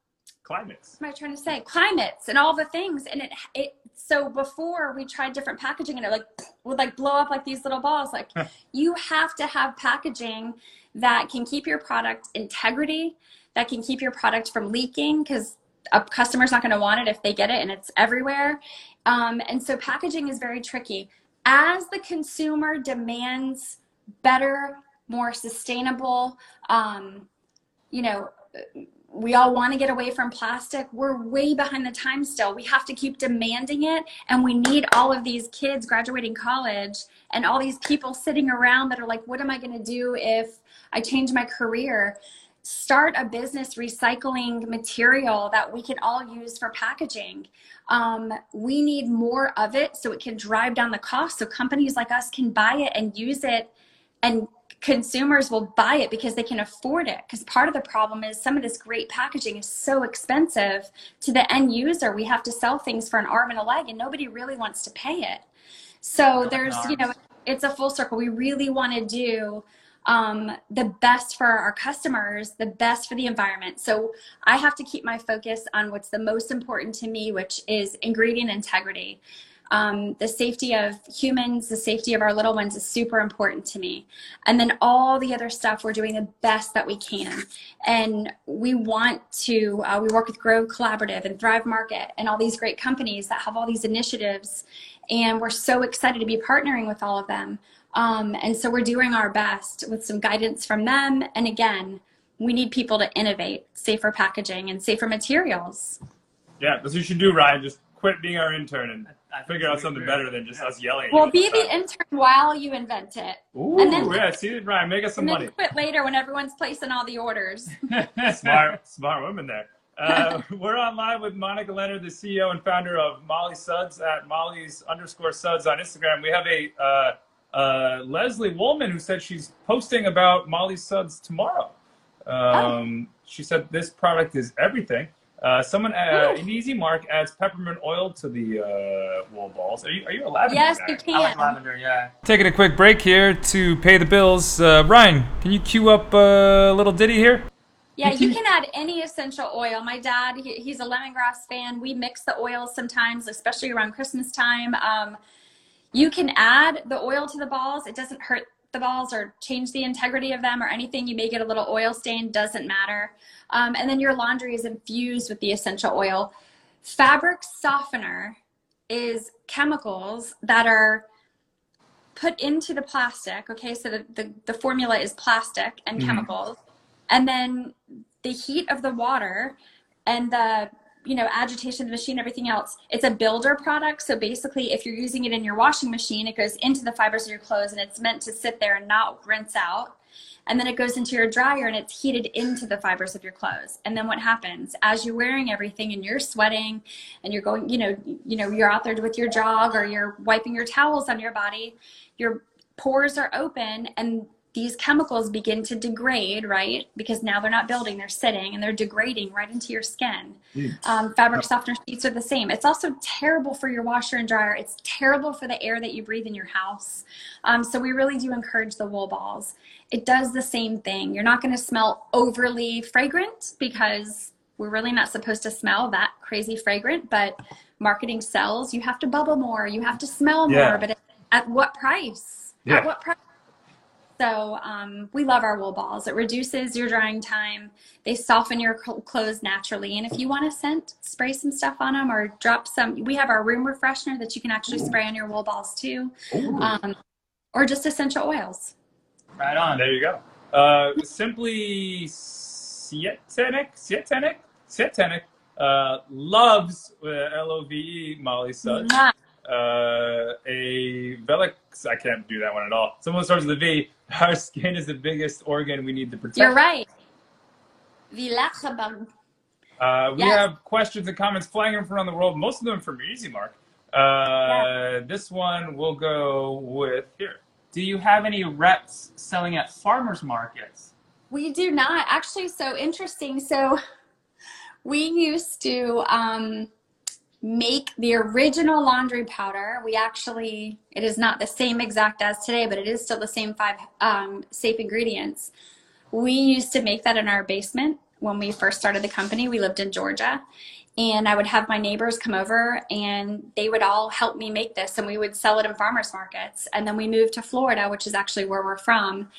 Climates. what am I trying to say? Climates and all the things. And it, it, so before we tried different packaging and it like would like blow up like these little balls. Like you have to have packaging that can keep your product integrity, that can keep your product from leaking because a customer's not going to want it if they get it and it's everywhere. Um, and so packaging is very tricky. As the consumer demands better, more sustainable, um, you know, we all want to get away from plastic. We're way behind the time still. We have to keep demanding it. And we need all of these kids graduating college and all these people sitting around that are like, what am I going to do if I change my career? Start a business recycling material that we can all use for packaging. Um, we need more of it so it can drive down the cost so companies like us can buy it and use it and consumers will buy it because they can afford it. Because part of the problem is some of this great packaging is so expensive to the end user. We have to sell things for an arm and a leg and nobody really wants to pay it. So there's you know it's a full circle. We really want to do um, the best for our customers the best for the environment. So i have to keep my focus on what's the most important to me which is ingredient integrity um, the safety of humans, the safety of our little ones is super important to me. And then all the other stuff, we're doing the best that we can. And we want to, uh, we work with Grove Collaborative and Thrive Market and all these great companies that have all these initiatives. And we're so excited to be partnering with all of them. Um, and so we're doing our best with some guidance from them. And again, we need people to innovate safer packaging and safer materials. Yeah, that's what you should do, Ryan. Just quit being our intern and I think figure out something better than just us yelling. Well, be the the intern while you invent it. Ooh, and then- yeah, see, Ryan, make us some and money. then quit later when everyone's placing all the orders. smart, smart woman there. Uh, we're on live with Monica Leonard, the CEO and founder of Molly Suds at Molly's underscore Suds on Instagram. We have a uh, uh, Leslie Woolman who said she's posting about Molly Suds tomorrow. Um, She said this product is everything. Uh, someone, uh, an easy mark, adds peppermint oil to the uh, wool balls. Are you, are you a lavender yes, guy? you I can. like lavender, yeah. Taking a quick break here to pay the bills. Uh, Ryan, can you cue up a little ditty here? Yeah, you can add any essential oil. My dad, he, he's a lemongrass fan. We mix the oils sometimes, especially around Christmas time. Um, you can add the oil to the balls. It doesn't hurt the balls or change the integrity of them or anything. You may get a little oil stain, doesn't matter. Um, and then your laundry is infused with the essential oil. Fabric softener is chemicals that are put into the plastic. Okay, so the, the, the formula is plastic and Mhm. chemicals. And then the heat of the water and the you know agitation the machine everything else it's a builder product. So basically if you're using it in your washing machine it goes into the fibers of your clothes and it's meant to sit there and not rinse out. And then it goes into your dryer and it's heated into the fibers of your clothes. And then what happens? As you're wearing everything and you're sweating and you're going you know you know you're out there with your jog or you're wiping your towels on your body your pores are open and these chemicals begin to degrade, right? Because now they're not building, they're sitting and they're degrading right into your skin. Um, fabric softener sheets are the same. It's also terrible for your washer and dryer. It's terrible for the air that you breathe in your house. Um, so we really do encourage the wool balls. It does the same thing. You're not going to smell overly fragrant because we're really not supposed to smell that crazy fragrant, but marketing sells. You have to bubble more, you have to smell more, Yeah. but at what price? Yeah. At what price? So um, we love our wool balls. It reduces your drying time. They soften your clothes naturally. And if you want a scent, spray some stuff on them or drop some. We have our room refreshener that you can actually spray on your wool balls too, um, or just essential oils. Right on. There you go. Uh, simply Sietenic, Sietenic, Sietenic uh, loves uh, L O V E Molly Suds. Mwah. Uh, a Velix, I can't do that one at all. Someone starts with a V. Our skin is the biggest organ we need to protect. You're right. Villachebang. Uh, we Yes. have questions and comments flying in from around the world. Most of them from Easy Mark. Uh, This one we'll go with here. Do you have any reps selling at farmers markets? We do not. Actually, so interesting. So we used to um, make the original laundry powder. We actually, it is not the same exact as today, but it is still the same five um, safe ingredients. We used to make that in our basement when we first started the company. We lived in Georgia. And I would have my neighbors come over and they would all help me make this and we would sell it in farmers markets. And then we moved to Florida, which is actually where we're from.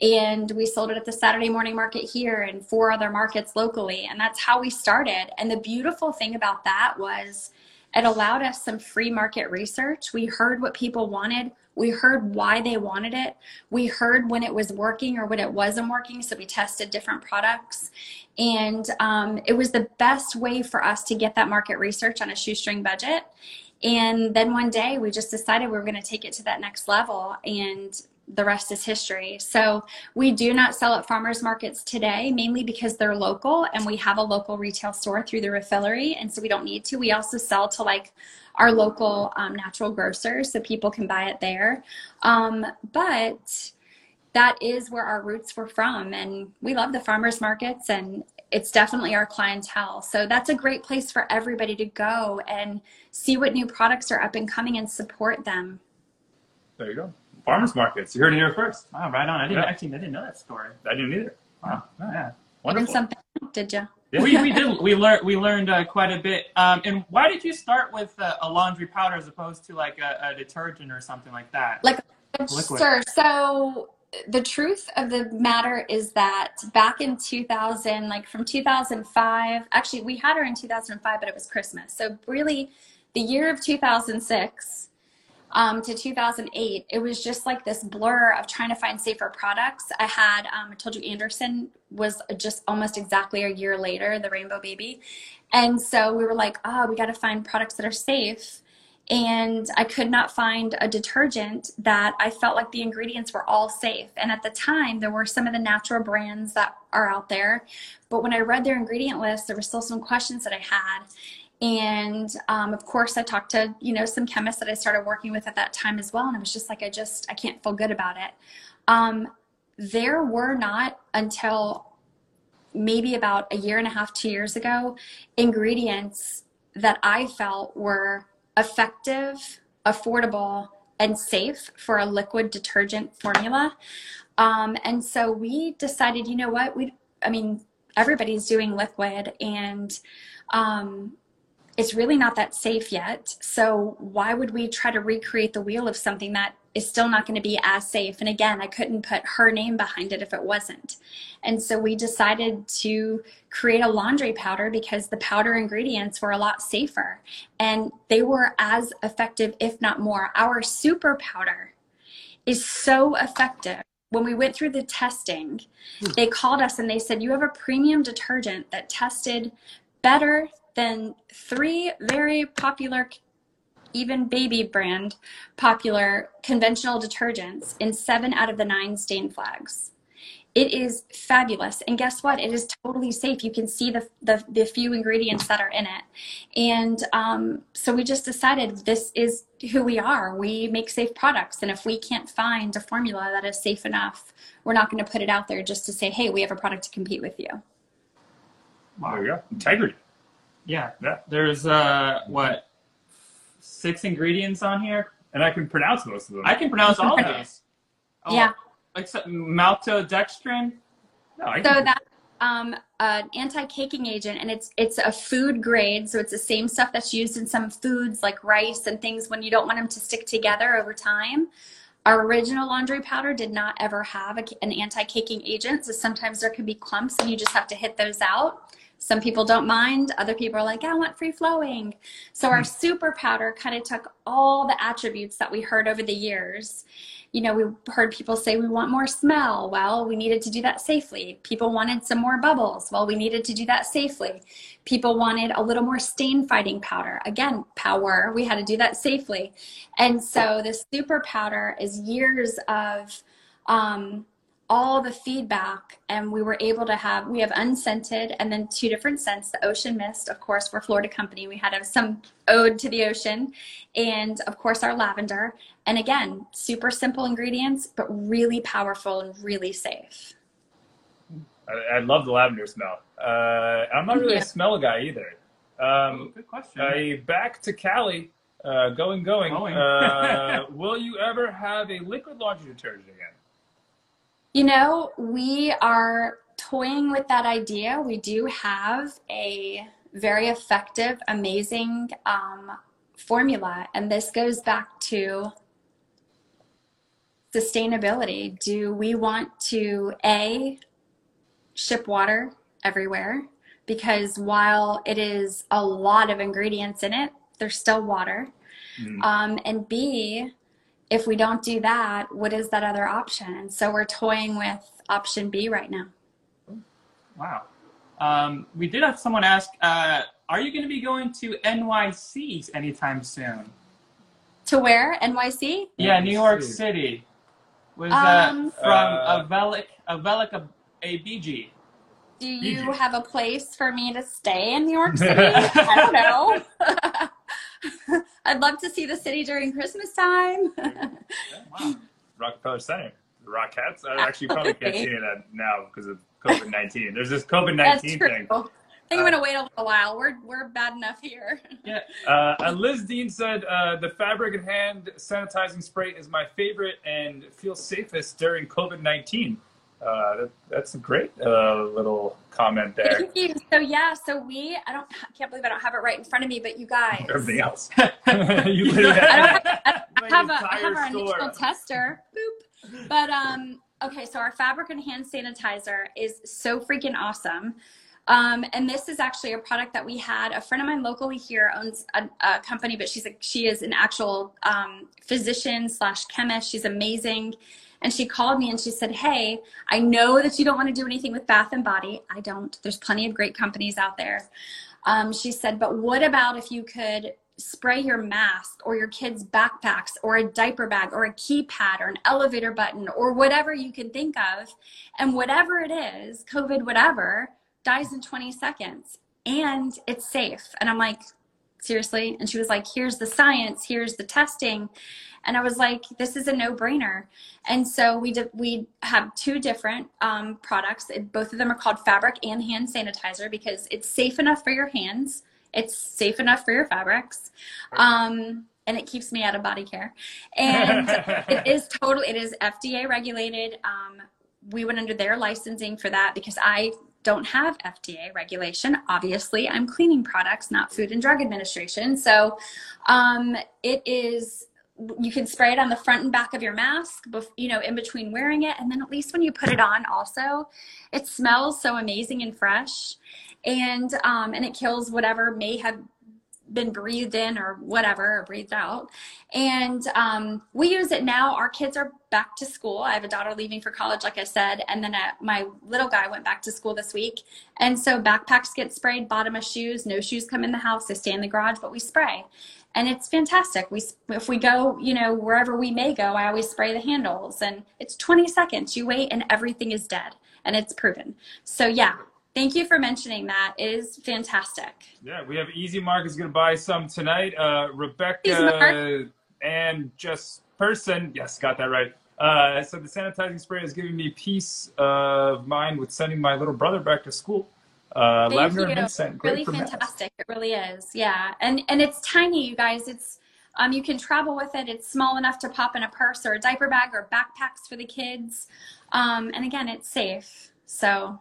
And we sold it at the Saturday morning market here and four other markets locally. And that's how we started. And the beautiful thing about that was it allowed us some free market research. We heard what people wanted. We heard why they wanted it. We heard when it was working or when it wasn't working. So we tested different products. And um, it was the best way for us to get that market research on a shoestring budget. And then one day we just decided we were going to take it to that next level. And the rest is history. So we do not sell at farmers markets today, mainly because they're local and we have a local retail store through the refillery. And so we don't need to. We also sell to like our local um, natural grocers so people can buy it there. Um, but that is where our roots were from. And we love the farmers markets and it's definitely our clientele. So that's a great place for everybody to go and see what new products are up and coming and support them. There you go. Farmers markets. You heard it here first. Wow, right on. I didn't Yeah. actually I didn't know that story. I didn't either. Wow. Yeah. Learned Wonderful. something, did you? Yeah. we, we did we learned we learned uh, quite a bit. Um, and why did you start with uh, a laundry powder as opposed to like a, a detergent or something like that? Like, Liquid. sir, so the truth of the matter is that back in 2000, like from 2005, actually, we had her in 2005, but it was Christmas. So, really, the year of 2006 um, to 2008, it was just like this blur of trying to find safer products. I had, um, I told you, Anderson was just almost exactly a year later, the Rainbow Baby. And so we were like, oh, we got to find products that are safe and I could not find a detergent that I felt like the ingredients were all safe. And at the time, there were some of the natural brands that are out there, but when I read their ingredient list, there were still some questions that I had. And um, of course, I talked to you know some chemists that I started working with at that time as well, and I was just like, I just I can't feel good about it. Um, there were not until maybe about a year and a half, two years ago, ingredients that I felt were effective, affordable, and safe for a liquid detergent formula. Um, and so we decided, you know what, we, I mean, everybody's doing liquid and um, it's really not that safe yet. So why would we try to recreate the wheel of something that is still not going to be as safe? And again, I couldn't put her name behind it if it wasn't. And so we decided to create a laundry powder because the powder ingredients were a lot safer and they were as effective, if not more. Our super powder is so effective. When we went through the testing, hmm. they called us and they said, You have a premium detergent that tested better than three very popular, even baby brand popular conventional detergents in seven out of the nine stain flags. It is fabulous. And guess what? It is totally safe. You can see the, the, the few ingredients that are in it. And um, so we just decided this is who we are. We make safe products. And if we can't find a formula that is safe enough, we're not going to put it out there just to say, hey, we have a product to compete with you. You go. Integrity. Yeah. Yeah. There's uh what six ingredients on here. And I can pronounce most of them. I can pronounce all of these. Oh, Yeah. Except maltodextrin. no, I So can, that um, an anti-caking agent, and it's it's a food grade, so it's the same stuff that's used in some foods like rice and things when you don't want them to stick together over time. Our original laundry powder did not ever have a, an anti-caking agent, so sometimes there can be clumps, and you just have to hit those out. Some people don't mind. Other people are like, I want free flowing. So our super powder kind of took all the attributes that we heard over the years. You know, we heard people say we want more smell. Well, we needed to do that safely. People wanted some more bubbles. Well, we needed to do that safely. People wanted a little more stain fighting powder. Again, power. We had to do that safely. And so the super powder is years of um, all the feedback and we were able to have we have unscented and then two different scents the ocean mist of course we're florida company we had a, some ode to the ocean and of course our lavender and again super simple ingredients but really powerful and really safe I, I love the lavender smell. Uh, I'm not really Yeah. a smell guy either. Um, Good question. I, back to Cali, uh, going, going. Going. Uh, will you ever have a liquid laundry detergent again? You know, we are toying with that idea. We do have a very effective, amazing um, formula, and this goes back to sustainability. Do we want to A, ship water everywhere? Because while it is a lot of ingredients in it, there's still water. Mm. Um, and B, if we don't do that, what is that other option? And so we're toying with option B right now. Wow. Um, we did have someone ask, uh, are you going to be going to NYC anytime soon? To where? NYC? Yeah, New York City. Was that Um, from Uh, Avelik, Avelik Ab- ABG? Do you Fiji. have a place for me to stay in New York City? I don't know. I'd love to see the city during Christmas time. Wow. Rockefeller Center. The Rockettes? I actually probably can't see Absolutely. any of that now because of COVID 19. There's this COVID nineteen thing. I think I'm gonna wait a little while. We're we're bad enough here. Yeah. Uh, uh, Liz Dean said uh, the fabric and hand sanitizing spray is my favorite and feels safest during COVID 19. Uh, that, that's a great uh, little comment there. Thank you. So yeah, so we I don't I can't believe I don't have it right in front of me, but you guys Everything else. you literally I don't have, I my have, a, I have our initial tester. Boop. But um, okay, so our fabric and hand sanitizer is so freaking awesome. Um, and this is actually a product that we had. A friend of mine locally here owns a, a company, but she's a, she is an actual um, physician slash chemist. She's amazing. And she called me and she said, Hey, I know that you don't want to do anything with Bath and Body. I don't. There's plenty of great companies out there. Um, she said, But what about if you could spray your mask or your kids' backpacks or a diaper bag or a keypad or an elevator button or whatever you can think of? And whatever it is, COVID, whatever, dies in 20 seconds and it's safe. And I'm like, seriously? And she was like, here's the science, here's the testing. And I was like, this is a no brainer. And so we did, we have two different um, products. It, both of them are called fabric and hand sanitizer because it's safe enough for your hands. It's safe enough for your fabrics. Um, and it keeps me out of body care. And it is totally, it is FDA regulated. Um, we went under their licensing for that because I don't have FDA regulation. Obviously, I'm cleaning products, not Food and Drug Administration. So um, it is, you can spray it on the front and back of your mask, you know, in between wearing it. And then at least when you put it on, also, it smells so amazing and fresh. And, um, and it kills whatever may have been breathed in or whatever or breathed out. And um, we use it now. Our kids are back to school. I have a daughter leaving for college like i said and then uh, my little guy went back to school this week. And so backpacks get sprayed bottom of shoes no shoes come in the house they stay in the garage but we spray. And it's fantastic. We if we go you know wherever we may go i always spray the handles and it's 20 seconds. You wait and everything is dead and it's proven. So yeah thank you for mentioning that it is fantastic Yeah, we have Easy Mark is going to buy some tonight. Uh, Rebecca and just person, yes, got that right. Uh, so the sanitizing spray is giving me peace of mind with sending my little brother back to school. Uh, Thank lavender you. and scent, great really for fantastic. It really is. Yeah. And and it's tiny, you guys. It's um you can travel with it. It's small enough to pop in a purse or a diaper bag or backpacks for the kids. Um and again, it's safe. So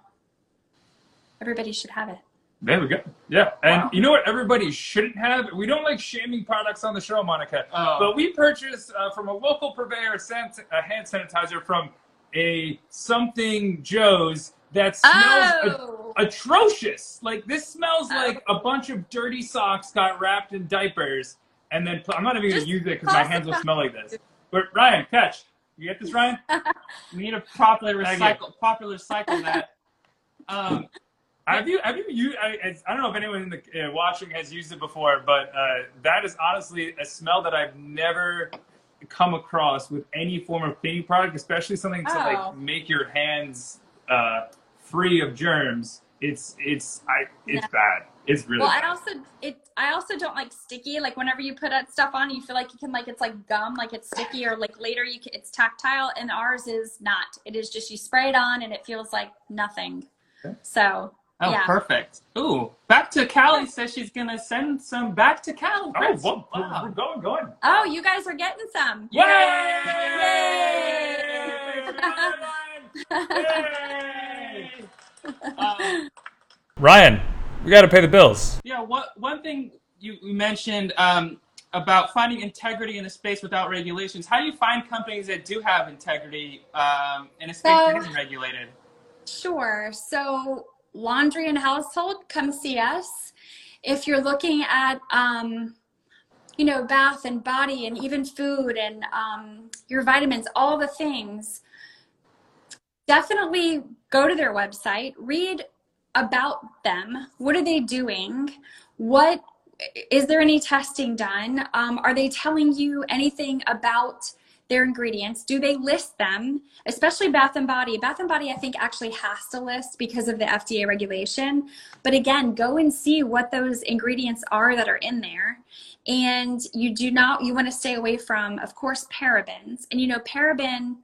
everybody should have it. There we go. Yeah, and Wow. you know what? Everybody shouldn't have. We don't like shaming products on the show, Monica. Oh. But we purchased uh, from a local purveyor a, a hand sanitizer from a something Joe's that smells a- Oh. atrocious. Like this smells Oh. like a bunch of dirty socks got wrapped in diapers, and then I'm not even gonna use it because my hands will smell like this. But Ryan, catch. You get this, Ryan? We need to properly recycle, properly recycle that. Um, Have you have you? I, I- don't know if anyone in the uh, watching has used it before, but uh, that is honestly a smell that I've never come across with any form of cleaning product, especially something to Oh. like make your hands uh, free of germs. It's it's I it's Yeah. bad. It's really Well, bad. I also it I also don't like sticky. Like whenever you put that stuff on, you feel like you can like it's like gum, like it's sticky, or like later you can, it's tactile. And ours is not. It is just you spray it on and it feels like nothing. So Oh, yeah. perfect. Ooh, back to Callie says she's gonna send some back to Callie. oh, well, we're, wow. we're going, going. Oh, you guys are getting some. Yay! Yay! Yay! Uh, Ryan, we got to pay the bills. Yeah, what one thing you, you mentioned um, about finding integrity in a space without regulations. How do you find companies that do have integrity um, in a space that So- isn't regulated? Sure. So, laundry and household, come see us. If you're looking at, um, you know, bath and body and even food and um, your vitamins, all the things, definitely go to their website, read about them. What are they doing? What is there any testing done? Um, are they telling you anything about their ingredients? Do they list them? Especially Bath and Body. Bath and Body, I think, actually has to list because of the FDA regulation. But again, go and see what those ingredients are that are in there. And you do not, you want to stay away from, of course, parabens. And you know, paraben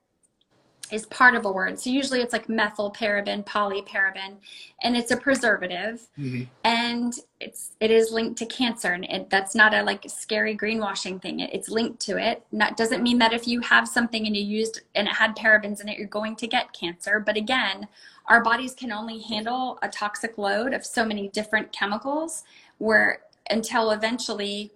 is part of a word. So usually it's like methyl paraben, propylparaben, and it's a preservative. Mm-hmm. And it's it is linked to cancer and it, that's not a like scary greenwashing thing. It, it's linked to it. That doesn't mean that if you have something and you used and it had parabens in it you're going to get cancer. But again our bodies can only handle a toxic load of so many different chemicals where until eventually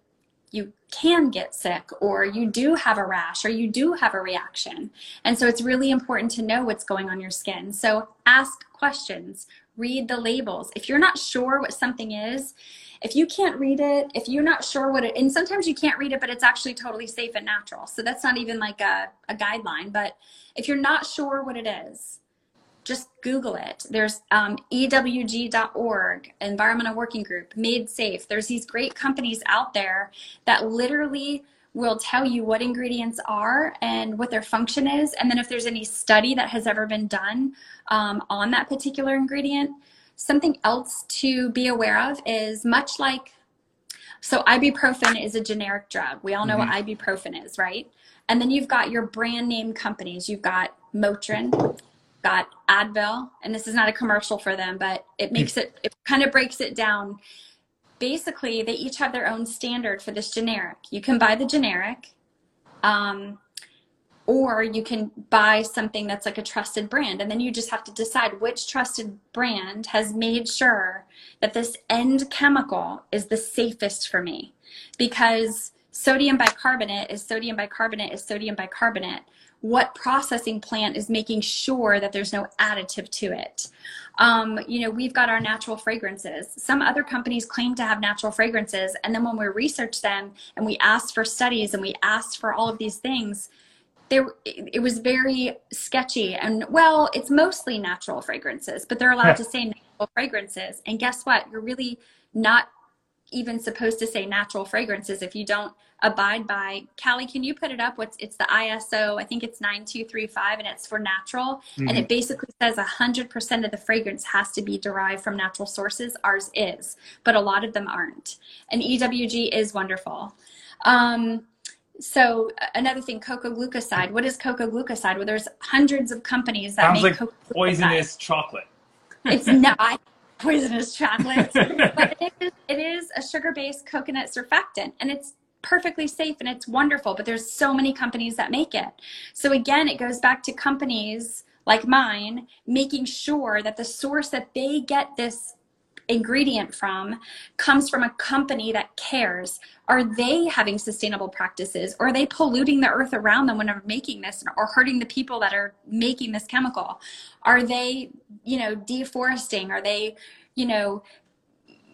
you can get sick or you do have a rash or you do have a reaction. And so it's really important to know what's going on your skin. So ask questions, read the labels. If you're not sure what something is, if you can't read it, if you're not sure what it, and sometimes you can't read it, but it's actually totally safe and natural. So that's not even like a, a guideline. But if you're not sure what it is, just Google it. There's um, EWG.org, Environmental Working Group, Made Safe. There's these great companies out there that literally will tell you what ingredients are and what their function is. And then if there's any study that has ever been done um, on that particular ingredient. Something else to be aware of is much like so ibuprofen is a generic drug. We all know what ibuprofen is, right? And then you've got your brand name companies. You've got Motrin, got Advil, and this is not a commercial for them, but it makes it it kind of breaks it down. Basically, they each have their own standard for this generic. You can buy the generic, um, or you can buy something that's like a trusted brand, and then you just have to decide which trusted brand has made sure that this end chemical is the safest for me, because sodium bicarbonate is sodium bicarbonate is sodium bicarbonate what processing plant is making sure that there's no additive to it. Um, you know, we've got our natural fragrances. Some other companies claim to have natural fragrances, and then when we research them and we asked for studies and we asked for all of these things, there it it was very sketchy. And well, it's mostly natural fragrances, but they're allowed to say natural fragrances. And guess what? You're really not even supposed to say natural fragrances if you don't abide by Callie, can you put it up? What's it's the ISO, I think it's 9235 and it's for natural. And it basically says 100% of the fragrance has to be derived from natural sources. Ours is, but a lot of them aren't. And EWG is wonderful. Um, so another thing, cocoa glucoside. What is cocoa glucoside? Well, there's hundreds of companies that Sounds make like cocoa poisonous chocolate. it's not poisonous chocolate, but it is, it is a sugar-based coconut surfactant, and it's perfectly safe and it's wonderful. But there's so many companies that make it. So again, it goes back to companies like mine making sure that the source that they get this ingredient from comes from a company that cares. Are they having sustainable practices? Or are they polluting the earth around them when they're making this or hurting the people that are making this chemical? Are they, you know, deforesting? Are they, you know,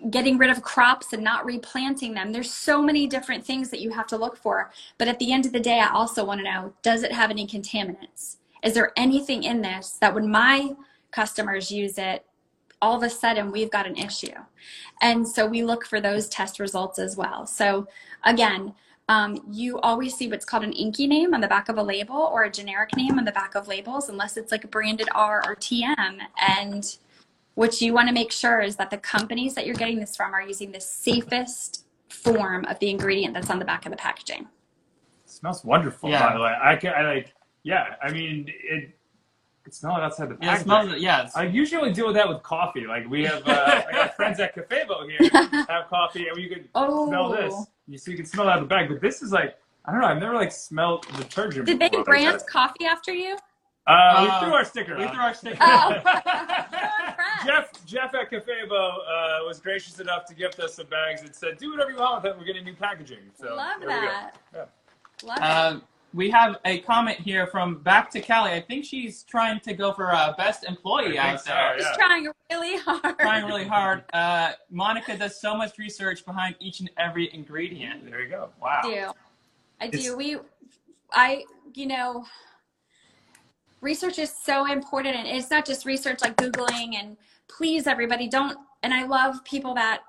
getting rid of crops and not replanting them? There's so many different things that you have to look for. But at the end of the day, I also want to know does it have any contaminants? Is there anything in this that when my customers use it, all of a sudden we've got an issue. And so we look for those test results as well. So again, um, you always see what's called an INCI name on the back of a label or a generic name on the back of labels, unless it's like a branded R or TM. And what you want to make sure is that the companies that you're getting this from are using the safest form of the ingredient that's on the back of the packaging. smells wonderful, Yeah. by the way. I can, I like, yeah, I mean, it, it outside the Yeah, it smells. Yeah, I usually deal with that with coffee. Like we have, uh, I got friends at Cafebo here have coffee, and you can Oh. smell this. You so you can smell it out of the bag. But this is like, I don't know. I've never like smelled detergent. Did they before like brand that. coffee after you? Uh, Uh, we threw our sticker. we on. threw our sticker. Oh. Jeff Jeff at Cafebo uh, was gracious enough to gift us some bags and said, "Do whatever you want with it. We're getting new packaging." So Love there we go. that. Yeah. Love it. We have a comment here from Back to Cali. I think she's trying to go for uh, best employee I think out so, there. yeah. Just trying really hard. Trying really hard. Uh, Monica does so much research behind each and every ingredient. There you go. Wow. I do. I It's- do. We, I, you know, research is so important, and it's not just research like Googling. And please, everybody, don't. And I love people that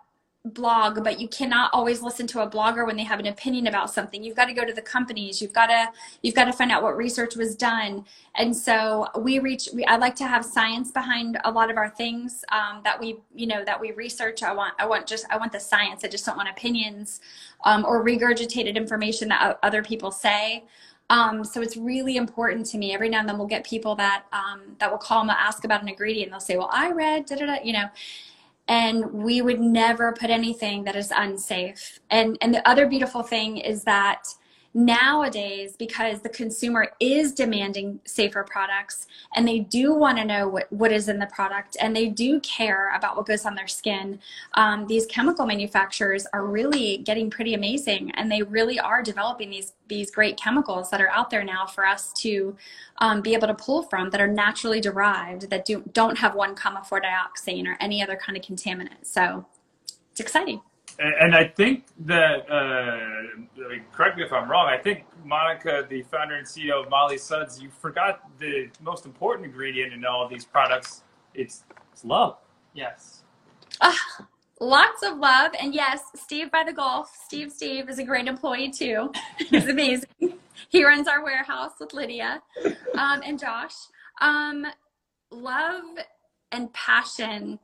blog, but you cannot always listen to a blogger when they have an opinion about something. You've got to go to the companies. You've got to you've got to find out what research was done. And so we reach. We I like to have science behind a lot of our things um, that we you know that we research. I want I want just I want the science. I just don't want opinions um, or regurgitated information that other people say. Um, so it's really important to me. Every now and then we'll get people that um, that will call and ask about an ingredient. They'll say, "Well, I read da da da," you know and we would never put anything that is unsafe. And and the other beautiful thing is that nowadays because the consumer is demanding safer products and they do want to know what, what is in the product and they do care about what goes on their skin um, these chemical manufacturers are really getting pretty amazing and they really are developing these these great chemicals that are out there now for us to um, be able to pull from that are naturally derived that do, don't have one comma 4 dioxane or any other kind of contaminant. So it's exciting And, and I think that, uh, I mean, correct me if I'm wrong, I think Monica, the founder and CEO of Molly Suds, you forgot the most important ingredient in all of these products. It's, it's love. Yes. Lots of love. And yes, Steve by the Gulf, Steve Steve is a great employee too. He's amazing. he runs our warehouse with Lydia um, and Josh. Um, love and passion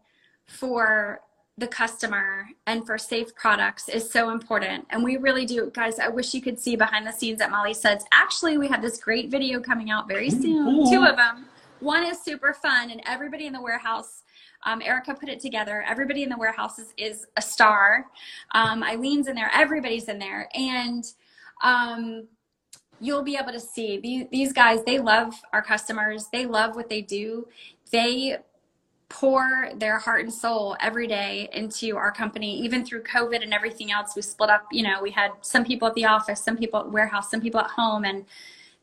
for the customer and for safe products is so important. And we really do. Guys, I wish you could see behind the scenes at Molly Suds. Actually, we have this great video coming out very soon. Two of them. One is super fun, and everybody in the warehouse um, Erica put it together. Everybody in the warehouse is, is a star. Um, Eileen's in there. Everybody's in there. And um, you'll be able to see these, these guys, they love our customers. They love what they do. They pour their heart and soul every day into our company, even through COVID and everything else. We split up, you know, we had some people at the office, some people at warehouse, some people at home. And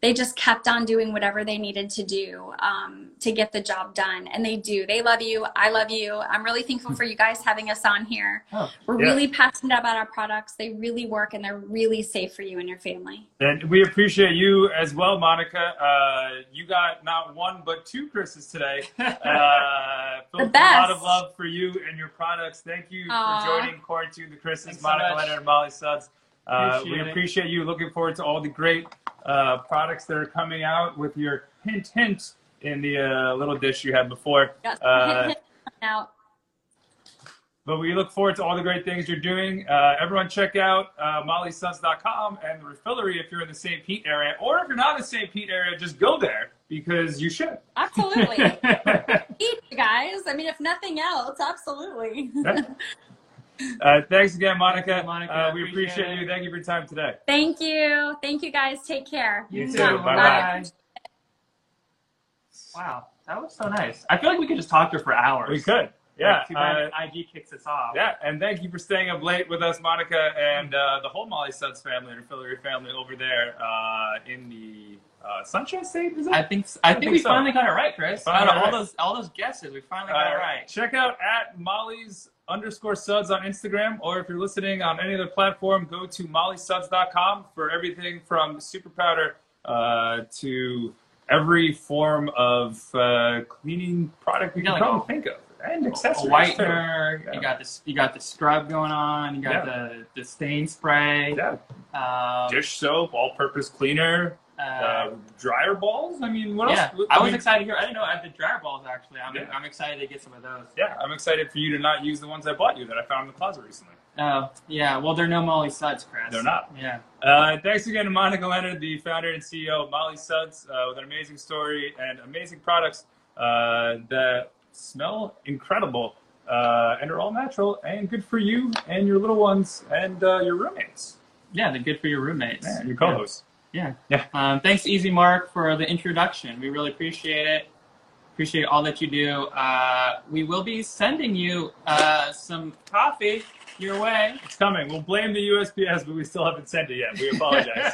they just kept on doing whatever they needed to do um, to get the job done. And they do. They love you. I love you. I'm really thankful for you guys having us on here. Oh, We're yeah. really passionate about our products. They really work and they're really safe for you and your family. And we appreciate you as well, Monica. Uh, you got not one but two Chris's today. Uh, The filled with A lot of love for you and your products. Thank you Aw. for joining Quarantine the Chrises, Thanks so Monica much. Leonard and Molly Suds. Uh, Appreciate we it. appreciate you. Looking forward to all the great uh, products that are coming out with your hint hint in the uh, little dish you had before. Yes. Uh, now, But we look forward to all the great things you're doing. Uh, everyone, check out uh, mollysuds.com and the Refillery if you're in the St. Pete area. Or if you're not in the St. Pete area, just go there because you should. absolutely. Eat, you guys. I mean, if nothing else, absolutely. Uh, thanks again, Monica. Thank you, Monica. Uh, we Appreciate appreciate you. Thank you for your time today. Thank you. Thank you guys. Take care. You too. Bye-bye. Wow, that was so nice. I feel like we could just talk to her for hours. We could. Yeah. Like, too bad uh, IG kicks us off. yeah, and thank you for staying up late with us, Monica, and uh, the whole Molly Suds family and Refillery family over there uh, in the uh, Sunshine State, is it? I think I, think, think we so. finally got it right, Chris. Finally Out of got all right. those all those guesses, we finally got it Uh, right. Check out at Molly's underscore suds on Instagram, or if you're listening on any other platform, go to mollysuds.com for everything from super powder uh, to every form of uh, cleaning product you Yeah, can like probably all- think of. And a accessories. whitener. Yeah. You got this. You got the scrub going on. You got the the stain spray. Yeah. Um, Dish soap, all-purpose cleaner, uh, uh, dryer balls. I mean, what yeah, else? I was mean, excited to hear. I didn't know I had the dryer balls actually. I'm, Yeah. I'm excited to get some of those. Yeah, I'm excited for you to not use the ones I bought you that I found in the closet recently. Oh, yeah. Well, they're no Molly Suds, Chris. They're not. Yeah. Uh, thanks again to Monica Leonard, the founder and CEO of Molly Suds, uh, with an amazing story and amazing products uh, that smell incredible uh, and are all natural and good for you and your little ones and uh, your roommates Yeah, they're good for your roommates. and your co-hosts. Yeah. Yeah. Um, thanks, Easy Mark, for the introduction. We really appreciate it. Appreciate all that you do. Uh, we will be sending you uh, some coffee your way. It's coming. We'll blame the USPS, but we still haven't sent it yet. We apologize.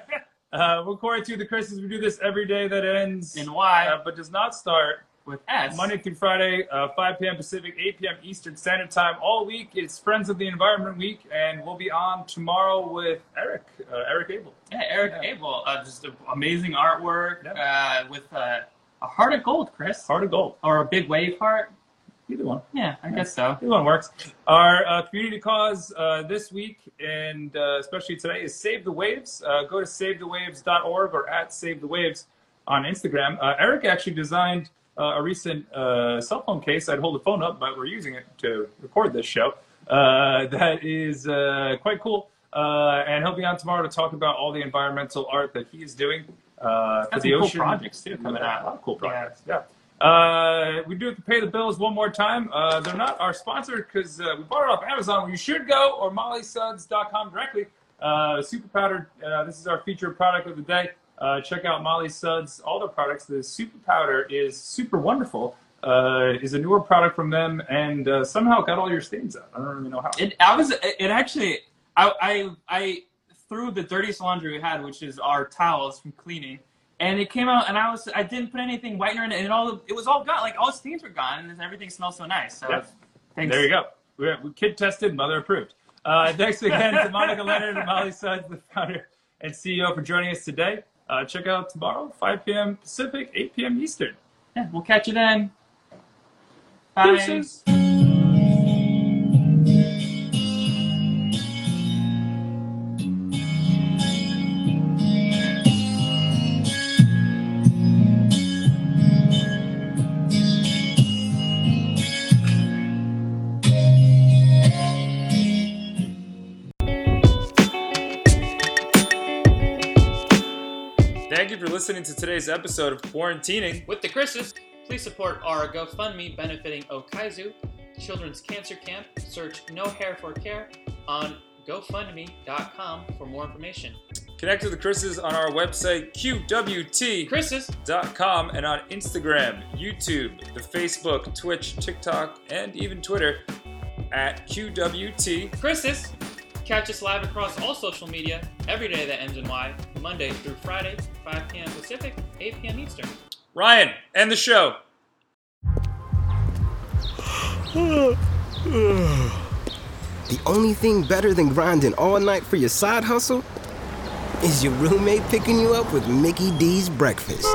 uh, we'll quarantine the Chrises. We do this every day that ends In Y uh, but does not start with S. Monday through Friday, uh, 5 p.m. Pacific, 8 p.m. Eastern Standard Time all week. It's Friends of the Environment Week, and we'll be on tomorrow with Eric, uh, Eric Abel. Yeah, Eric Yeah. Abel. Uh, just amazing artwork Yeah. uh, with uh, a heart of gold, Chris. Heart of Gold. Or a big wave heart. Either one. Yeah, I guess so. Either one works. Our uh, community cause uh, this week, and uh, especially today, is Save the Waves. Uh, go to savethewaves.org or at Save the Waves on Instagram. Uh, Eric actually designed uh, a recent uh, cell phone case. I'd hold the phone up, but we're using it to record this show. Uh, that is uh, quite cool. Uh, and he'll be on tomorrow to talk about all the environmental art that he is doing uh, for the cool ocean. projects, too, coming out. A lot of cool projects. Yeah. Uh, we do have to pay the bills one more time. Uh, they're not our sponsor because uh, we bought it off Amazon. Where you should go or mollysuds.com directly. Uh, super powder. Uh, this is our featured product of the day. Uh, check out Molly Suds, all their products. The super powder is super wonderful. Uh, is a newer product from them, and uh, somehow got all your stains out. I don't really know how. It, I was. It actually. I, I I threw the dirtiest laundry we had, which is our towels from cleaning, and it came out, and I was. I didn't put anything whitener in it, and all. It was all gone. Like all the stains were gone, and everything smells so nice. So Yeah. thanks. There you go. We, we kid tested, mother approved. Uh, thanks again to Monica Leonard and Molly Suds, the founder and CEO, for joining us today. Uh, check out tomorrow, 5 p.m. Pacific, 8 p.m. Eastern. Yeah, we'll catch you then. Bye. Deuces. Listening to today's episode of Quarantining. With the Chrises, please support our GoFundMe benefiting Okizu Children's Cancer Camp. Search No Hair for Care on GoFundMe.com for more information. Connect with the Chrises on our website, QWT. Chrises, com and on Instagram, YouTube, the Facebook, Twitch, TikTok, and even Twitter at QWT. Chrises. Catch us live across all social media every day that ends in Y, Monday through Friday, 5 p.m. Pacific, 8 p.m. Eastern. Ryan, end the show. The only thing better than grinding all night for your side hustle is your roommate picking you up with Mickey D's breakfast.